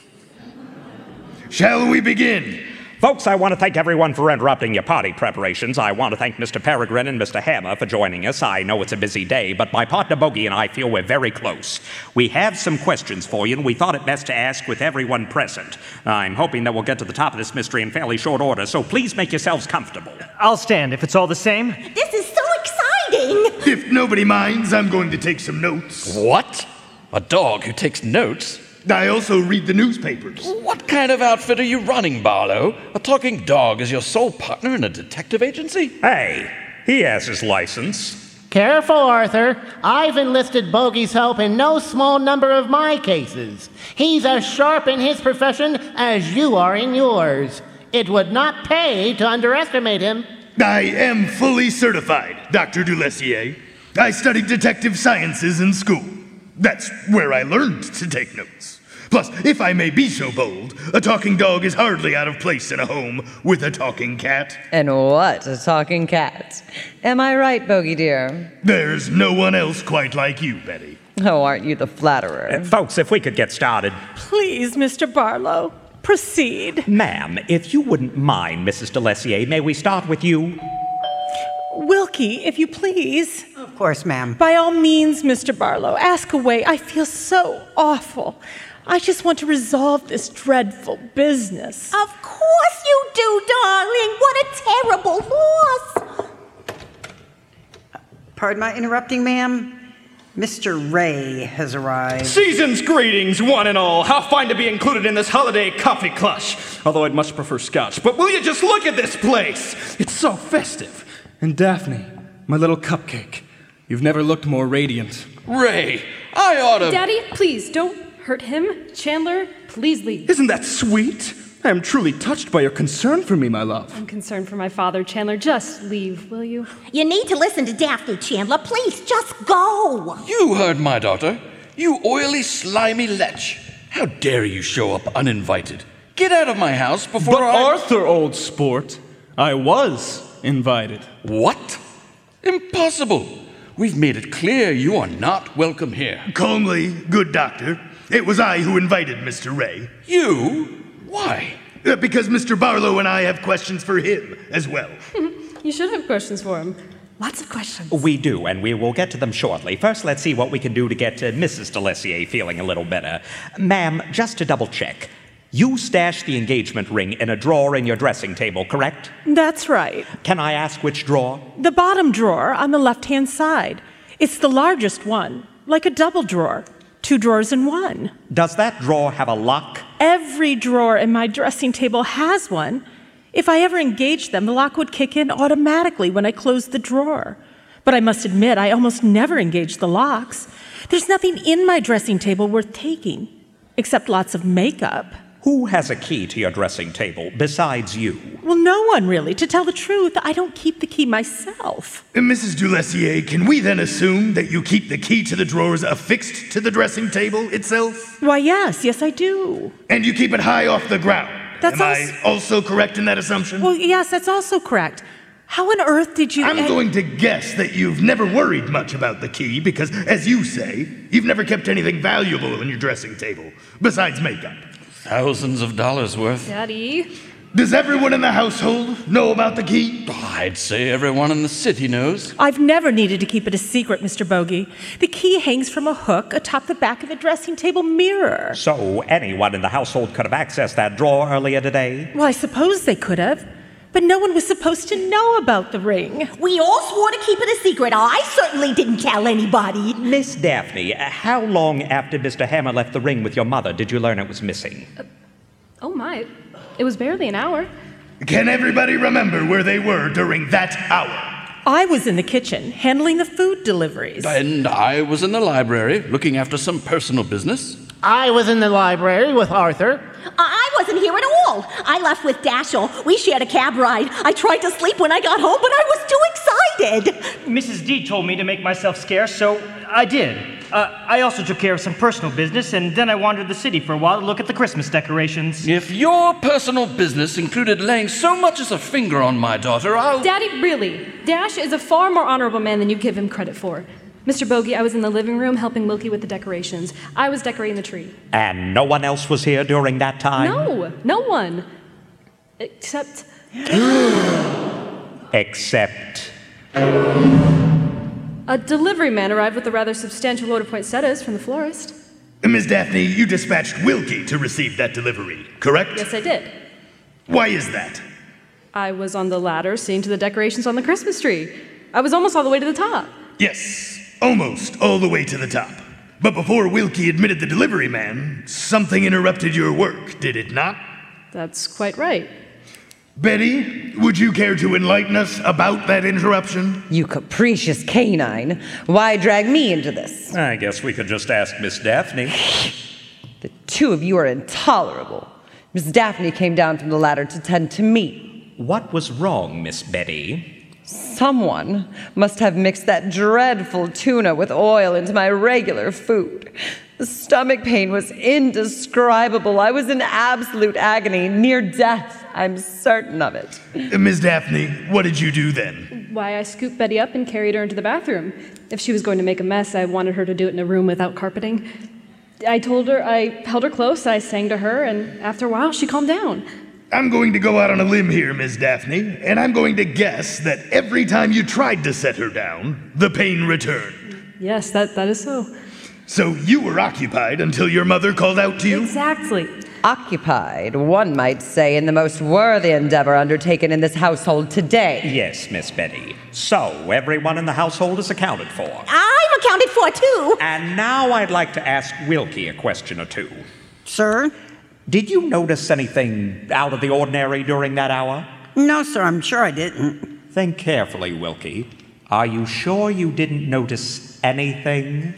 Shall we begin? Folks, I want to thank everyone for interrupting your party preparations. I want to thank Mr. Peregrine and Mr. Hammer for joining us. I know it's a busy day, but my partner Bogey and I feel we're very close. We have some questions for you, and we thought it best to ask with everyone present. I'm hoping that we'll get to the top of this mystery in fairly short order, so please make yourselves comfortable. I'll stand if it's all the same. This is so exciting! If nobody minds, I'm going to take some notes. What? A dog who takes notes? I also read the newspapers. What kind of outfit are you running, Barlow? A talking dog is your sole partner in a detective agency? Hey, he has his license. Careful, Arthur. I've enlisted Bogey's help in no small number of my cases. He's as sharp in his profession as you are in yours. It would not pay to underestimate him. I am fully certified, Dr. Delessier. I studied detective sciences in school. That's where I learned to take notes. Plus, if I may be so bold, a talking dog is hardly out of place in a home with a talking cat. And what a talking cat. Am I right, Bogey dear? There's no one else quite like you, Betty. Oh, aren't you the flatterer? Uh, folks, if we could get started. Please, Mr. Barlow, proceed. Ma'am, if you wouldn't mind, Mrs. Delessier, may we start with you? Wilkie, if you please. Of course, ma'am. By all means, Mr. Barlow, ask away. I feel so awful. I just want to resolve this dreadful business. Of course you do, darling. What a terrible loss. Pardon my interrupting, ma'am. Mr. Ray has arrived. Season's greetings, one and all. How fine to be included in this holiday coffee clutch. Although I'd much prefer scotch. But will you just look at this place? It's so festive. And Daphne, my little cupcake, you've never looked more radiant. Ray, I ought to. Daddy, please don't hurt him. Chandler, please leave. Isn't that sweet? I am truly touched by your concern for me, my love. I'm concerned for my father. Chandler, just leave, will you? You need to listen to Daphne, Chandler. Please, just go. You heard my daughter. You oily, slimy lech. How dare you show up uninvited? Get out of my house before but I. Arthur, old sport, I was invited. What? Impossible. We've made it clear you are not welcome here. Calmly, good doctor. It was I who invited Mr. Ray. You? Why? Uh, because Mr. Barlow and I have questions for him as well. you should have questions for him. Lots of questions. We do, and we will get to them shortly. First, let's see what we can do to get uh, Mrs. Delessier feeling a little better. Ma'am, just to double check, you stashed the engagement ring in a drawer in your dressing table, correct? That's right. Can I ask which drawer? The bottom drawer on the left hand side. It's the largest one, like a double drawer. Two drawers in one. Does that drawer have a lock? Every drawer in my dressing table has one. If I ever engaged them, the lock would kick in automatically when I closed the drawer. But I must admit, I almost never engage the locks. There's nothing in my dressing table worth taking, except lots of makeup. Who has a key to your dressing table besides you? Well, no one really. To tell the truth, I don't keep the key myself. Uh, Mrs. Delessier, can we then assume that you keep the key to the drawers affixed to the dressing table itself? Why, yes, yes, I do. And you keep it high off the ground. That's Am also- I also correct in that assumption? Well, yes, that's also correct. How on earth did you. I'm and- going to guess that you've never worried much about the key because, as you say, you've never kept anything valuable in your dressing table, besides makeup. Thousands of dollars worth. Daddy. Does everyone in the household know about the key? I'd say everyone in the city knows. I've never needed to keep it a secret, Mr. Bogey. The key hangs from a hook atop the back of the dressing table mirror. So anyone in the household could have accessed that drawer earlier today? Well, I suppose they could have, but no one was supposed to know about the ring. We all swore to keep it a secret. I certainly didn't tell anybody. Miss Daphne, uh, how long after Mr. Hammer left the ring with your mother did you learn it was missing? Oh my. It was barely an hour. Can everybody remember where they were during that hour? I was in the kitchen handling the food deliveries. And I was in the library looking after some personal business. I was in the library with Arthur. I wasn't here at all. I left with Dashiell. We shared a cab ride. I tried to sleep when I got home, but I was too excited. Mrs. D told me to make myself scarce, so I did. Uh, I also took care of some personal business, and then I wandered the city for a while to look at the Christmas decorations. If your personal business included laying so much as a finger on my daughter, I'll. Daddy, really, Dash is a far more honorable man than you give him credit for. Mr. Bogey, I was in the living room helping Wilkie with the decorations. I was decorating the tree. And no one else was here during that time? No, no one. Except. Except. A delivery man arrived with a rather substantial load of poinsettias from the florist. Miss Daphne, you dispatched Wilkie to receive that delivery, correct? Yes, I did. Why is that? I was on the ladder seeing to the decorations on the Christmas tree. I was almost all the way to the top. Yes, almost all the way to the top. But before Wilkie admitted the delivery man, something interrupted your work, did it not? That's quite right. Betty, would you care to enlighten us about that interruption? You capricious canine. Why drag me into this? I guess we could just ask Miss Daphne. The two of you are intolerable. Miss Daphne came down from the ladder to tend to me. What was wrong, Miss Betty? Someone must have mixed that dreadful tuna with oil into my regular food. The stomach pain was indescribable. I was in absolute agony, near death. I'm certain of it. Uh, Miss Daphne, what did you do then? Why, I scooped Betty up and carried her into the bathroom. If she was going to make a mess, I wanted her to do it in a room without carpeting. I told her, I held her close, I sang to her, and after a while, she calmed down. I'm going to go out on a limb here, Miss Daphne, and I'm going to guess that every time you tried to set her down, the pain returned. Yes, that, that is so. So you were occupied until your mother called out to you? Exactly. Occupied, one might say, in the most worthy endeavor undertaken in this household today. Yes, Miss Betty. So, everyone in the household is accounted for. I'm accounted for too. And now I'd like to ask Wilkie a question or two. Sir? Did you notice anything out of the ordinary during that hour? No, sir, I'm sure I didn't. Think carefully, Wilkie. Are you sure you didn't notice anything?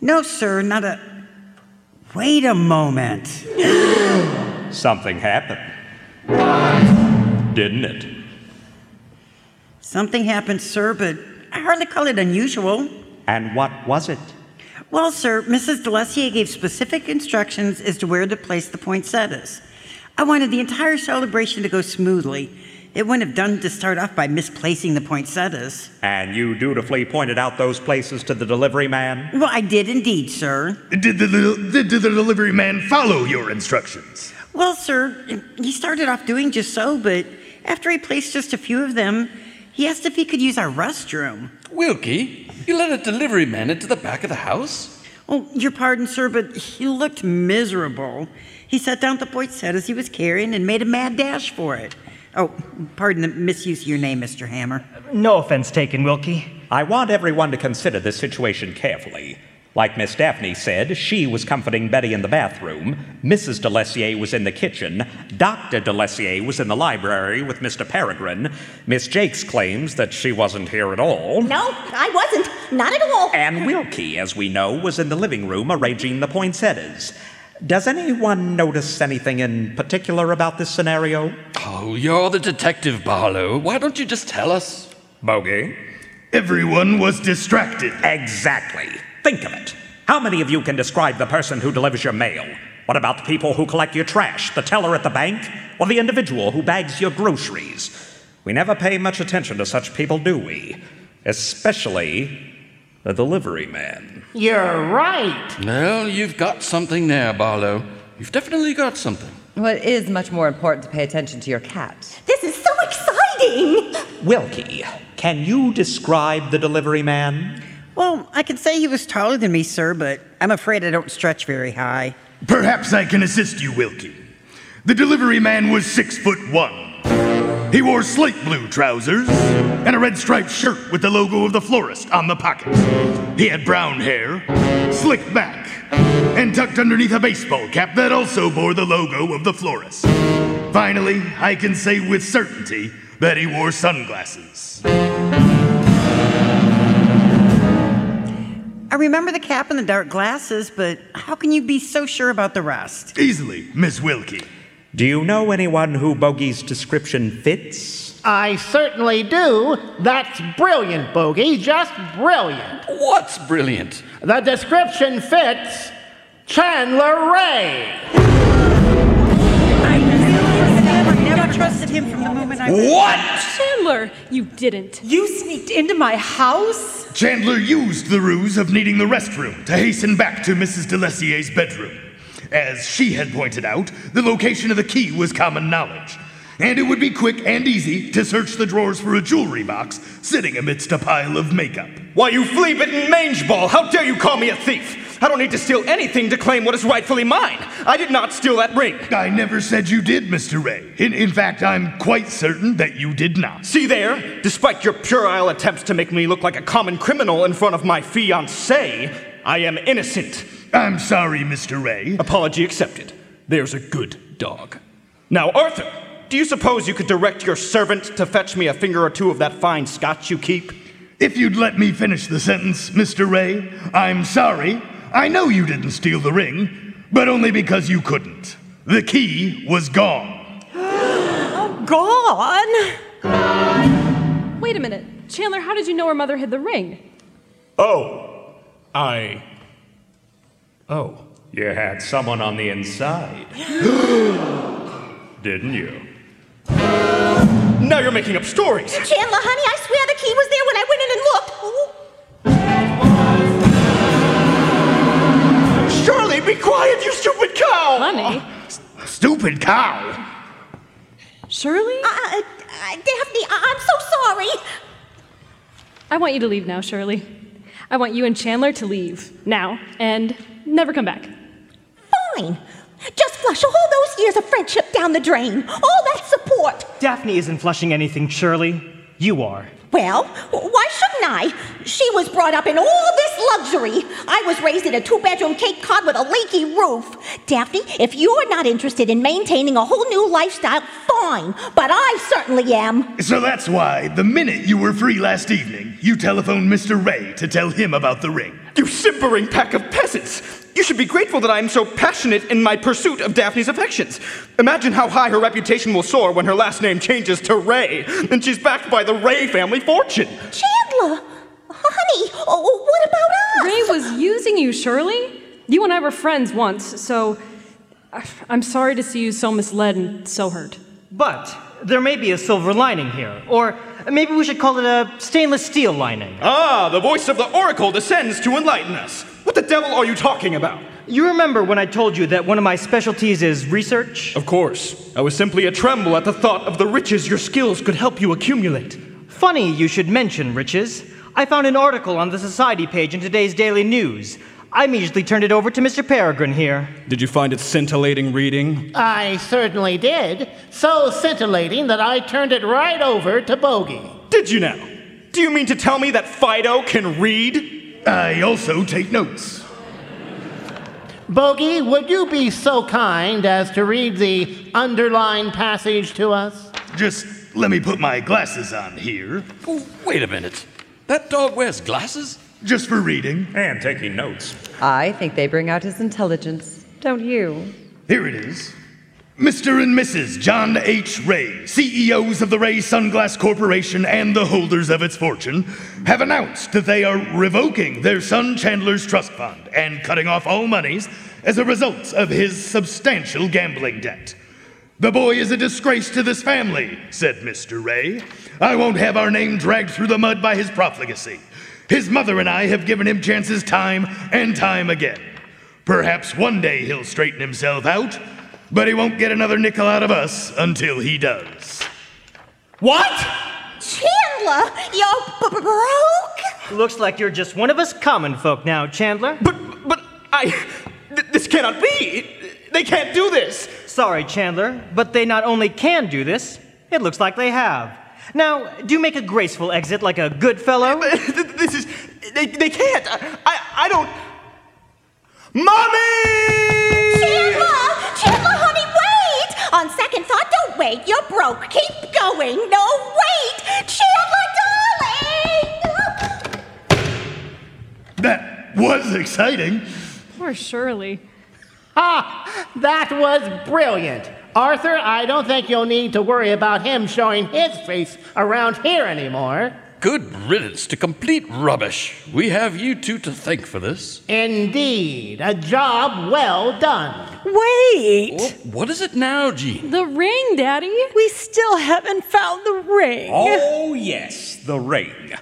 No, sir, not a. Wait a moment. Something happened. Didn't it? Something happened, sir, but I hardly call it unusual. And what was it? Well, sir, Mrs. Delessier gave specific instructions as to where to place the poinsettias. I wanted the entire celebration to go smoothly. It wouldn't have done to start off by misplacing the poinsettias. And you dutifully pointed out those places to the delivery man? Well, I did indeed, sir. Did the, did the delivery man follow your instructions? Well, sir, he started off doing just so, but after he placed just a few of them, he asked if he could use our restroom. Wilkie, you let a delivery man into the back of the house? Oh, your pardon, sir, but he looked miserable. He set down the poinsettias he was carrying and made a mad dash for it. Oh, pardon the misuse of your name, Mr. Hammer. No offense taken, Wilkie. I want everyone to consider this situation carefully. Like Miss Daphne said, she was comforting Betty in the bathroom. Mrs. Delessier was in the kitchen. Dr. Delessier was in the library with Mr. Peregrine. Miss Jakes claims that she wasn't here at all. No, I wasn't. Not at all. And Wilkie, as we know, was in the living room arranging the poinsettias. Does anyone notice anything in particular about this scenario? Oh, you're the detective, Barlow. Why don't you just tell us? Bogey? Everyone was distracted. Exactly. Think of it. How many of you can describe the person who delivers your mail? What about the people who collect your trash, the teller at the bank, or the individual who bags your groceries? We never pay much attention to such people, do we? Especially the delivery man. You're right. Well, you've got something there, Barlow. You've definitely got something. Well, it is much more important to pay attention to your cat. This is so exciting! Wilkie, can you describe the delivery man? Well, I can say he was taller than me, sir, but I'm afraid I don't stretch very high. Perhaps I can assist you, Wilkie. The delivery man was six foot one. He wore slate blue trousers and a red striped shirt with the logo of the florist on the pocket. He had brown hair, slicked back, and tucked underneath a baseball cap that also bore the logo of the florist. Finally, I can say with certainty that he wore sunglasses. I remember the cap and the dark glasses, but how can you be so sure about the rest? Easily, Miss Wilkie. Do you know anyone who Bogey's description fits? I certainly do. That's brilliant, Bogey. Just brilliant. What's brilliant? The description fits Chandler Ray. I never trusted him from the moment I What? Chandler, you didn't. You sneaked into my house? Chandler used the ruse of needing the restroom to hasten back to Mrs. Delessier's bedroom. As she had pointed out, the location of the key was common knowledge, and it would be quick and easy to search the drawers for a jewelry box sitting amidst a pile of makeup. Why, you flea bitten mange ball! How dare you call me a thief! I don't need to steal anything to claim what is rightfully mine. I did not steal that ring. I never said you did, Mr. Ray. In, in fact, I'm quite certain that you did not. See there? Despite your puerile attempts to make me look like a common criminal in front of my fiancée, I am innocent. I'm sorry, Mr. Ray. Apology accepted. There's a good dog. Now, Arthur, do you suppose you could direct your servant to fetch me a finger or two of that fine scotch you keep? If you'd let me finish the sentence, Mr. Ray, I'm sorry. I know you didn't steal the ring, but only because you couldn't. The key was gone. Gone? Wait a minute. Chandler, how did you know her mother hid the ring? Oh, I. Oh. You had someone on the inside. Didn't you? Now you're making up stories. Chandler, honey, I swear the key was there when I went in and looked. Be quiet, you stupid cow! Honey. Stupid cow. Shirley? Uh, uh, uh, Daphne, I- I'm so sorry. I want you to leave now, Shirley. I want you and Chandler to leave now and never come back. Fine. Just flush all those years of friendship down the drain. All that support. Daphne isn't flushing anything, Shirley. You are. Well, why shouldn't I? She was brought up in all this luxury. I was raised in a two bedroom Cape Cod with a leaky roof. Daphne, if you're not interested in maintaining a whole new lifestyle, fine. But I certainly am. So that's why, the minute you were free last evening, you telephoned Mr. Ray to tell him about the ring. You simpering pack of peasants! You should be grateful that I am so passionate in my pursuit of Daphne's affections. Imagine how high her reputation will soar when her last name changes to Ray, and she's backed by the Ray family fortune. Chandler! Honey, oh, what about us? Ray was using you, Shirley. You and I were friends once, so I- I'm sorry to see you so misled and so hurt. But there may be a silver lining here. Or maybe we should call it a stainless steel lining. Ah, the voice of the Oracle descends to enlighten us. What the devil are you talking about? You remember when I told you that one of my specialties is research? Of course. I was simply a tremble at the thought of the riches your skills could help you accumulate. Funny you should mention riches. I found an article on the society page in today's Daily News. I immediately turned it over to Mr. Peregrine here. Did you find it scintillating reading? I certainly did. So scintillating that I turned it right over to Bogey. Did you now? Do you mean to tell me that Fido can read? I also take notes. Bogey, would you be so kind as to read the underlined passage to us? Just let me put my glasses on here. Oh, wait a minute. That dog wears glasses? Just for reading. And taking notes. I think they bring out his intelligence, don't you? Here it is. Mr. and Mrs. John H. Ray, CEOs of the Ray Sunglass Corporation and the holders of its fortune, have announced that they are revoking their son Chandler's trust fund and cutting off all monies as a result of his substantial gambling debt. The boy is a disgrace to this family, said Mr. Ray. I won't have our name dragged through the mud by his profligacy. His mother and I have given him chances time and time again. Perhaps one day he'll straighten himself out, but he won't get another nickel out of us until he does. What? Chandler, you're b- broke? Looks like you're just one of us common folk now, Chandler. But, but I. th- this cannot be! They can't do this! Sorry, Chandler, but they not only can do this, it looks like they have. Now, do make a graceful exit like a good fellow. This is. They, they can't! I, I, I don't. Mommy! Wait. You're broke. Keep going. No, wait! Chandler, darling! That was exciting. Poor Shirley. Ah, That was brilliant. Arthur, I don't think you'll need to worry about him showing his face around here anymore. Good riddance to complete rubbish. We have you two to thank for this. Indeed, a job well done. Wait! What is it now, Jean? The ring, Daddy. We still haven't found the ring. Oh, yes, the ring.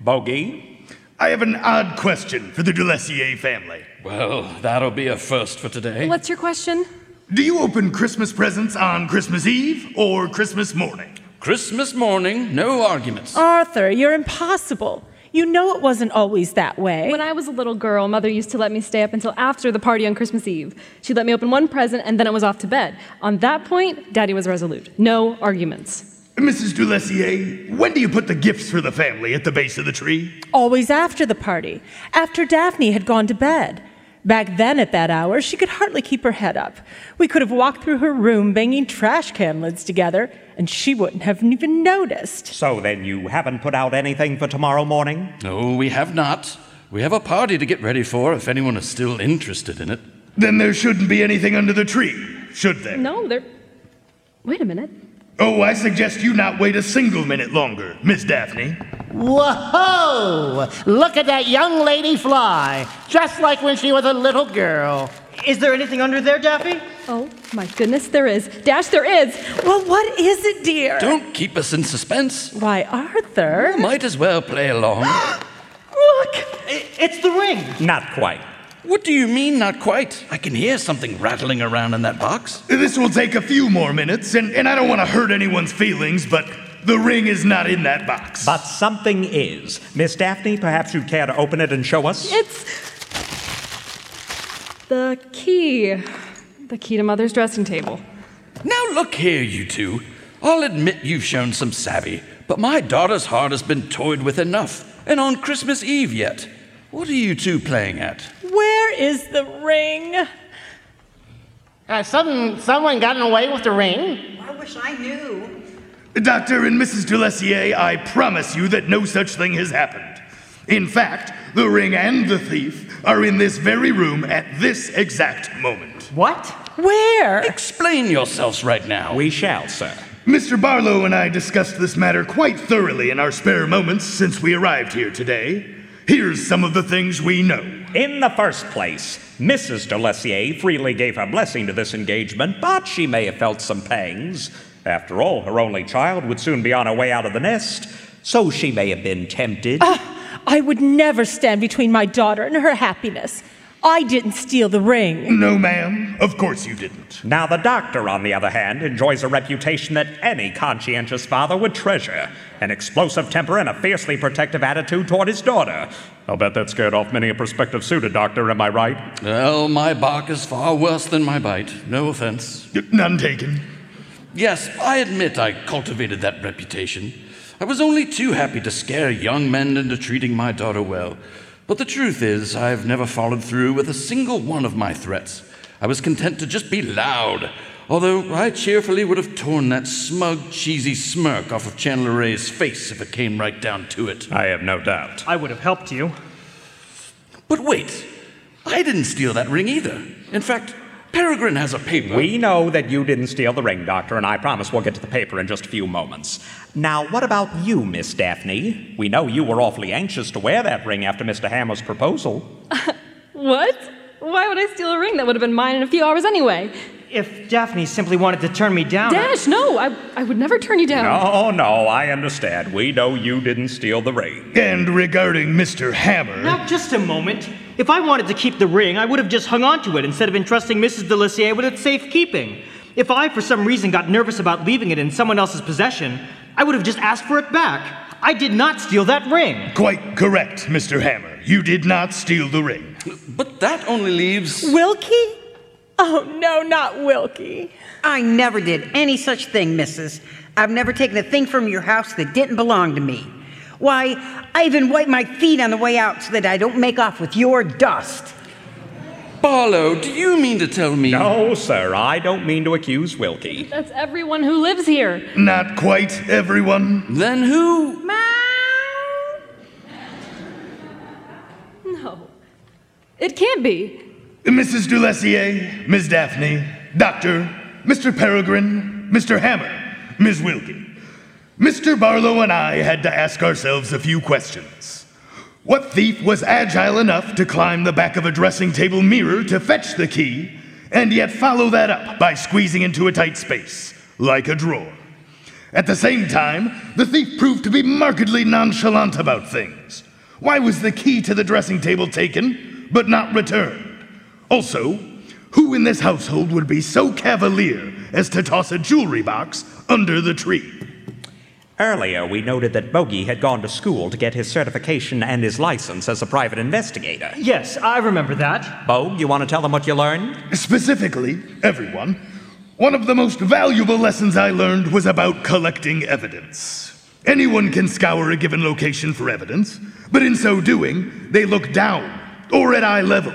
Bogey? I have an odd question for the Delessier family. Well, that'll be a first for today. What's your question? Do you open Christmas presents on Christmas Eve or Christmas morning? Christmas morning, no arguments. Arthur, you're impossible. You know it wasn't always that way. When I was a little girl, Mother used to let me stay up until after the party on Christmas Eve. She'd let me open one present and then it was off to bed. On that point, Daddy was resolute. No arguments. Mrs. Delessier, when do you put the gifts for the family at the base of the tree? Always after the party, after Daphne had gone to bed. Back then, at that hour, she could hardly keep her head up. We could have walked through her room banging trash can lids together, and she wouldn't have even noticed. So then you haven't put out anything for tomorrow morning? No, we have not. We have a party to get ready for if anyone is still interested in it. Then there shouldn't be anything under the tree, should there? No, there. Wait a minute. Oh, I suggest you not wait a single minute longer, Miss Daphne. Whoa! Look at that young lady fly, just like when she was a little girl. Is there anything under there, Daffy? Oh, my goodness, there is. Dash, there is. Well, what is it, dear? Don't keep us in suspense. Why, Arthur? You Might as well play along. Look! It's the ring! Not quite. What do you mean, not quite? I can hear something rattling around in that box. This will take a few more minutes, and, and I don't want to hurt anyone's feelings, but the ring is not in that box. But something is. Miss Daphne, perhaps you'd care to open it and show us? It's. The key. The key to Mother's dressing table. Now look here, you two. I'll admit you've shown some savvy, but my daughter's heart has been toyed with enough, and on Christmas Eve yet. What are you two playing at? Where is the ring? Has some, someone gotten away with the ring? I wish I knew. Doctor and Mrs. Delessier, I promise you that no such thing has happened. In fact, the ring and the thief are in this very room at this exact moment. What? Where? Explain yourselves right now. We shall, sir. Mr. Barlow and I discussed this matter quite thoroughly in our spare moments since we arrived here today. Here's some of the things we know. In the first place, Mrs. Delessier freely gave her blessing to this engagement, but she may have felt some pangs. After all, her only child would soon be on her way out of the nest, so she may have been tempted. Ah, I would never stand between my daughter and her happiness. I didn't steal the ring. No, ma'am. Of course you didn't. Now, the doctor, on the other hand, enjoys a reputation that any conscientious father would treasure an explosive temper and a fiercely protective attitude toward his daughter. I'll bet that scared off many a prospective suitor, Doctor, am I right? Well, my bark is far worse than my bite. No offense. None taken. Yes, I admit I cultivated that reputation. I was only too happy to scare young men into treating my daughter well. But the truth is, I've never followed through with a single one of my threats. I was content to just be loud, although I cheerfully would have torn that smug, cheesy smirk off of Chandler Ray's face if it came right down to it. I have no doubt. I would have helped you. But wait, I didn't steal that ring either. In fact, Peregrine has a paper. We know that you didn't steal the ring, Doctor, and I promise we'll get to the paper in just a few moments. Now, what about you, Miss Daphne? We know you were awfully anxious to wear that ring after Mr. Hammer's proposal. What? Why would I steal a ring that would have been mine in a few hours anyway? if Daphne simply wanted to turn me down. I- Dash, no, I, I would never turn you down. No, no, I understand. We know you didn't steal the ring. And regarding Mr. Hammer. Now, just a moment. If I wanted to keep the ring, I would have just hung on to it instead of entrusting Mrs. Delessier with its safekeeping. If I, for some reason, got nervous about leaving it in someone else's possession, I would have just asked for it back. I did not steal that ring. Quite correct, Mr. Hammer. You did not steal the ring. But that only leaves. Wilkie? Oh, no, not Wilkie. I never did any such thing, Mrs. I've never taken a thing from your house that didn't belong to me. Why, I even wipe my feet on the way out so that I don't make off with your dust. Barlow, do you mean to tell me? No, sir, I don't mean to accuse Wilkie. That's everyone who lives here. Not quite everyone. Then who? No. It can't be. Mrs. Delessier, Miss Daphne, Doctor, Mr. Peregrine, Mr. Hammer, Ms. Wilkie. Mr. Barlow and I had to ask ourselves a few questions. What thief was agile enough to climb the back of a dressing table mirror to fetch the key, and yet follow that up by squeezing into a tight space, like a drawer? At the same time, the thief proved to be markedly nonchalant about things. Why was the key to the dressing table taken, but not returned? Also, who in this household would be so cavalier as to toss a jewelry box under the tree? Earlier, we noted that Bogey had gone to school to get his certification and his license as a private investigator. Yes, I remember that. Bogue, you want to tell them what you learned? Specifically, everyone, one of the most valuable lessons I learned was about collecting evidence. Anyone can scour a given location for evidence, but in so doing, they look down or at eye level.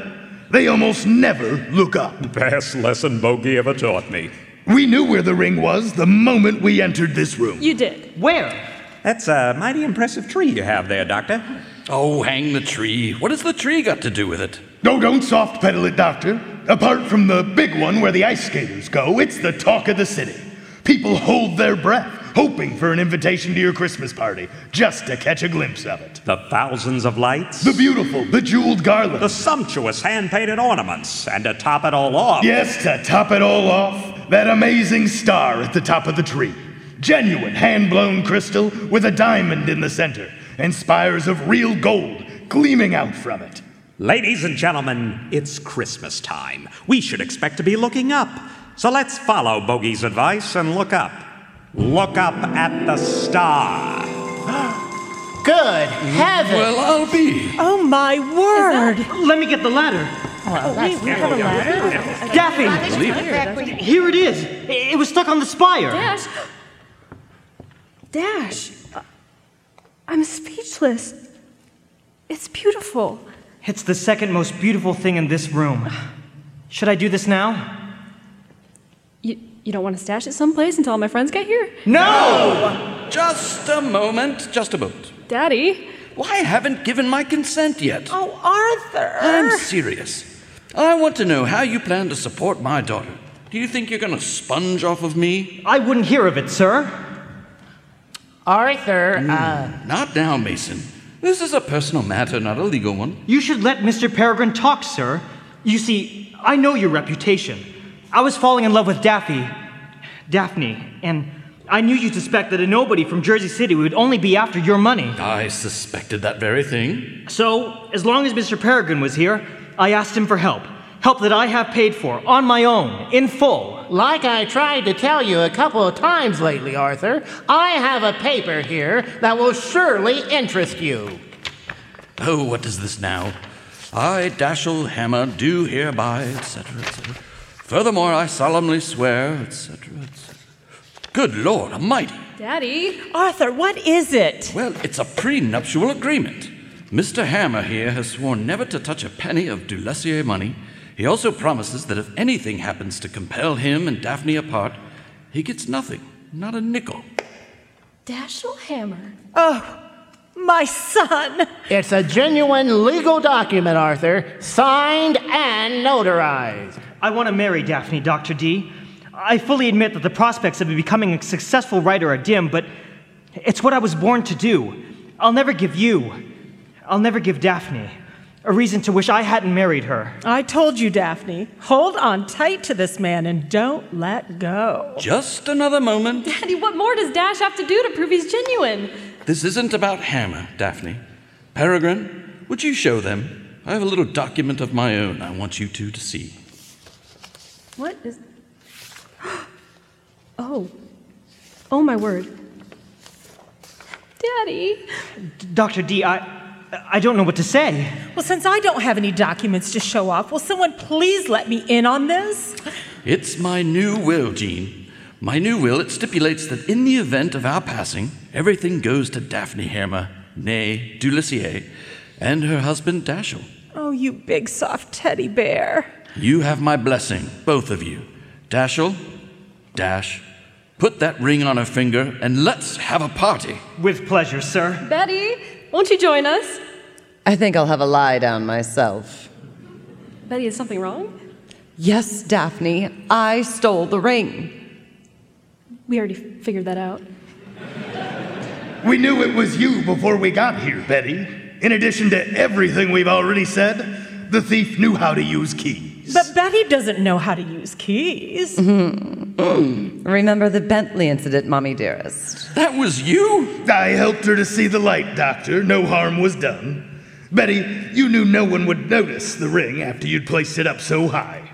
They almost never look up. Best lesson Bogey ever taught me. We knew where the ring was the moment we entered this room. You did. Where? That's a mighty impressive tree you have there, Doctor. Oh, hang the tree. What has the tree got to do with it? No, don't soft pedal it, Doctor. Apart from the big one where the ice skaters go, it's the talk of the city. People hold their breath, hoping for an invitation to your Christmas party, just to catch a glimpse of it. The thousands of lights, The beautiful, the jeweled garland. the sumptuous hand painted ornaments, and to top it all off, Yes, to top it all off, that amazing star at the top of the tree. Genuine hand blown crystal with a diamond in the center, and spires of real gold gleaming out from it. Ladies and gentlemen, it's Christmas time. We should expect to be looking up. So let's follow Bogey's advice and look up. Look up at the star. Good heavens! Well, I'll be. Oh, my word. Let me get the ladder. Oh, wait, we have a ladder? Daphne! Here it is. It was stuck on the spire. Dash. Dash. uh, I'm speechless. It's beautiful. It's the second most beautiful thing in this room. Should I do this now? You, you don't want to stash it someplace until all my friends get here? No! Just a moment, just a moment. Daddy? Well, I haven't given my consent yet. Oh, Arthur! I'm serious. I want to know how you plan to support my daughter. Do you think you're going to sponge off of me? I wouldn't hear of it, sir. Arthur, uh, Not now, Mason. This is a personal matter, not a legal one. You should let Mr. Peregrine talk, sir. You see, I know your reputation. I was falling in love with Daffy, Daphne, and I knew you'd suspect that a nobody from Jersey City would only be after your money. I suspected that very thing. So, as long as Mr. Peregrine was here, I asked him for help. Help that I have paid for, on my own, in full. like I tried to tell you a couple of times lately, Arthur, I have a paper here that will surely interest you. Oh, what is this now? I, Dashiell Hammer, do hereby, etc., etc. Furthermore, I solemnly swear, etc., etc. Good Lord Almighty! Daddy? Arthur, what is it? Well, it's a prenuptial agreement. Mr. Hammer here has sworn never to touch a penny of Delessier money. He also promises that if anything happens to compel him and Daphne apart, he gets nothing, not a nickel. Dashiell Hammer. Oh, my son. It's a genuine legal document, Arthur, signed and notarized. I want to marry Daphne, Dr. D. I fully admit that the prospects of becoming a successful writer are dim, but it's what I was born to do. I'll never give you, I'll never give Daphne A reason to wish I hadn't married her. I told you, Daphne. Hold on tight to this man and don't let go. Just another moment. Daddy, what more does Dash have to do to prove he's genuine? This isn't about Hammer, Daphne. Peregrine, would you show them? I have a little document of my own I want you two to see. What is. Oh. Oh, my word. Daddy. Dr. D, I. I don't know what to say. Well, since I don't have any documents to show off, will someone please let me in on this? It's my new will, Jean. My new will, it stipulates that in the event of our passing, everything goes to Daphne Hammer, née Delessier, and her husband Dashiell. Oh, you big soft teddy bear. You have my blessing, both of you. Dashiell, Dash, put that ring on her finger and let's have a party. With pleasure, sir. Betty, won't you join us? I think I'll have a lie down myself. Betty, is something wrong? Yes, Daphne, I stole the ring. We already figured that out. We knew it was you before we got here, Betty. In addition to everything we've already said, the thief knew how to use keys. But Betty doesn't know how to use keys. Mm-hmm. Mm. Remember the Bentley incident, Mommy dearest? That was you? I helped her to see the light, Doctor. No harm was done. Betty, you knew no one would notice the ring after you'd placed it up so high.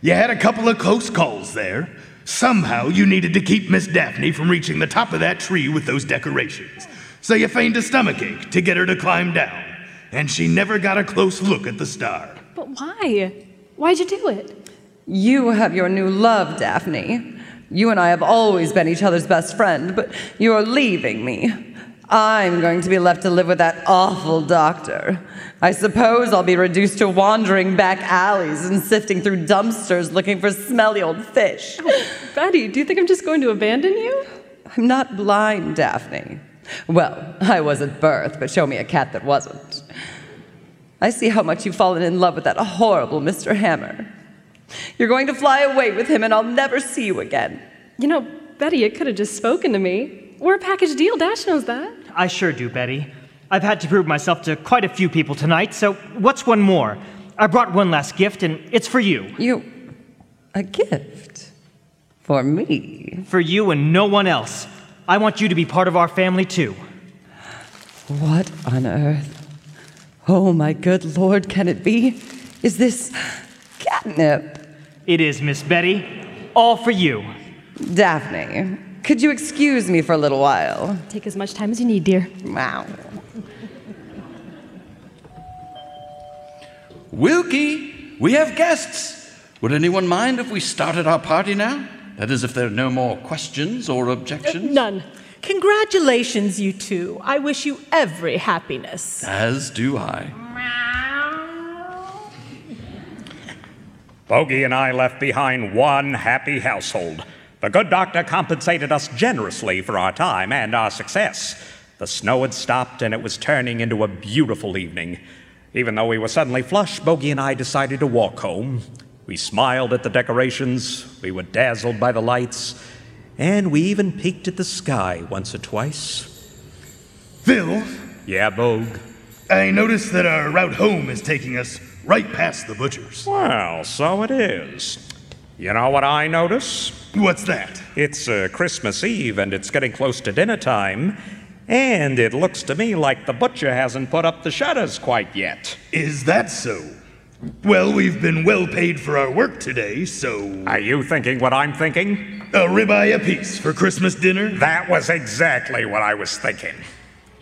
You had a couple of close calls there. Somehow you needed to keep Miss Daphne from reaching the top of that tree with those decorations. So you feigned a stomachache to get her to climb down. And she never got a close look at the star. But why? Why'd you do it? You have your new love, Daphne. You and I have always been each other's best friend, but you're leaving me. I'm going to be left to live with that awful doctor. I suppose I'll be reduced to wandering back alleys and sifting through dumpsters looking for smelly old fish. Oh, Betty, do you think I'm just going to abandon you? I'm not blind, Daphne. Well, I was at birth, but show me a cat that wasn't. I see how much you've fallen in love with that horrible Mr. Hammer. You're going to fly away with him, and I'll never see you again. You know, Betty, it could have just spoken to me. We're a package deal. Dash knows that. I sure do, Betty. I've had to prove myself to quite a few people tonight, so what's one more? I brought one last gift, and it's for you. You. a gift? For me? For you and no one else. I want you to be part of our family, too. What on earth? Oh, my good lord, can it be? Is this catnip? It is, Miss Betty. All for you. Daphne, could you excuse me for a little while? Take as much time as you need, dear. Wow. Wilkie, we have guests. Would anyone mind if we started our party now? That is, if there are no more questions or objections? None. Congratulations, you two. I wish you every happiness. As do I. Bogey and I left behind one happy household. The good doctor compensated us generously for our time and our success. The snow had stopped and it was turning into a beautiful evening. Even though we were suddenly flush, Bogey and I decided to walk home. We smiled at the decorations, we were dazzled by the lights, and we even peeked at the sky once or twice. Phil, Yeah, Bogue. I noticed that our route home is taking us right past the butcher's. Well, so it is. You know what I notice? What's that? It's uh, Christmas Eve and it's getting close to dinner time, and it looks to me like the butcher hasn't put up the shutters quite yet. Is that so? Well, we've been well paid for our work today, so. Are you thinking what I'm thinking? A ribeye apiece for Christmas dinner? That was exactly what I was thinking.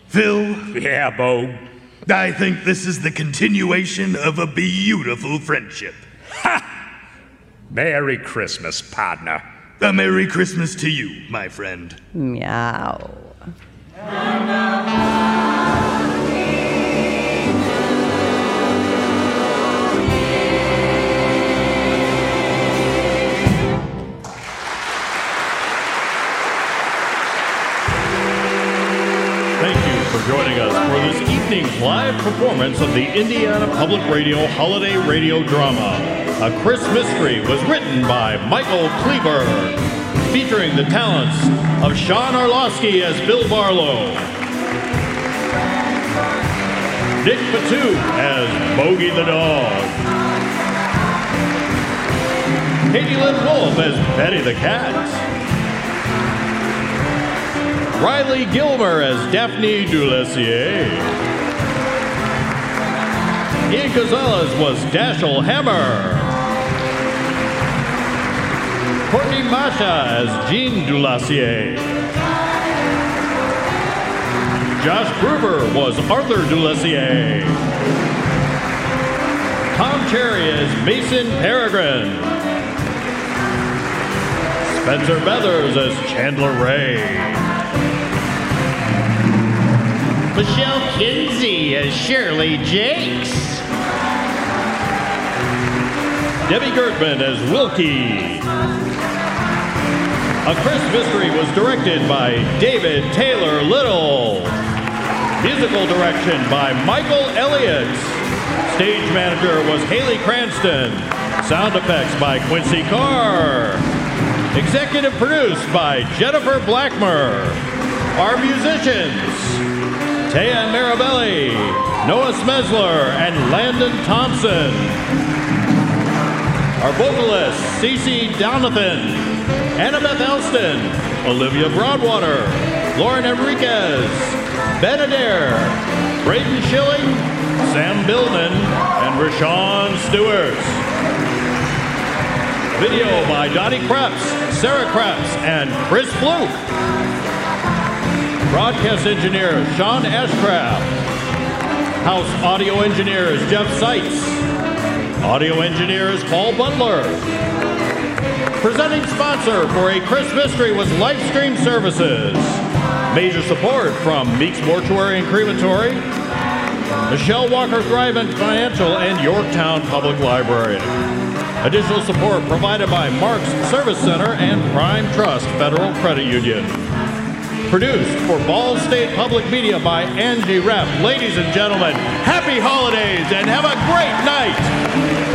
Phil, Yeah, Bo. I think this is the continuation of a beautiful friendship. Ha! Merry Christmas, partner. A Merry Christmas to you, my friend. Meow. Joining us for this evening's live performance of the Indiana Public Radio Holiday Radio Drama. A Christmas Mystery was written by Michael Kleber, featuring the talents of Sean Arlovsky as Phil Barlow, Dick Patu as Bogey the dog. Katie Lynn Wolf as Betty the cat. Riley Gilmer as Daphne Delessier. Ian Gonzalez was Dashiell Hammer. Courtney Masha as Jean Delessier. Josh Gruber was Arthur Delessier. Tom Cherry as Mason Peregrine. Spencer Beathers as Chandler Ray. Michelle Kinsey as Shirley Jakes. Debbie Gertman as Wilkie. A Chris Mystery was directed by David Taylor Little. Musical direction by Michael Elliott. Stage manager was Haley Cranston. Sound effects by Quincy Carr. Executive produced by Jennifer Blackmer. Our musicians, Taya Marabelli, Noah Smesler, and Landon Thompson. Our vocalists, Cece Downathan, Annabeth Elston, Olivia Broadwater, Lauren Enriquez, Ben Adair, Braden Schilling, Sam Billman, and Rashawn Stewart. Video by Dottie Krebs, Sarah Krebs, and Chris Fluke. Broadcast engineer Sean Ashcraft. House audio engineers Jeff Seitz. Audio engineers Paul Butler. Presenting sponsor for A Chris Mystery was Livestream Services. Major support from Meeks Mortuary and Crematory, Michelle Walker Thrivent Financial, and Yorktown Public Library. Additional support provided by Mark's Service Center and Prime Trust Federal Credit Union. Produced for Ball State Public Media by Angie Rapp. Ladies and gentlemen, happy holidays and have a great night!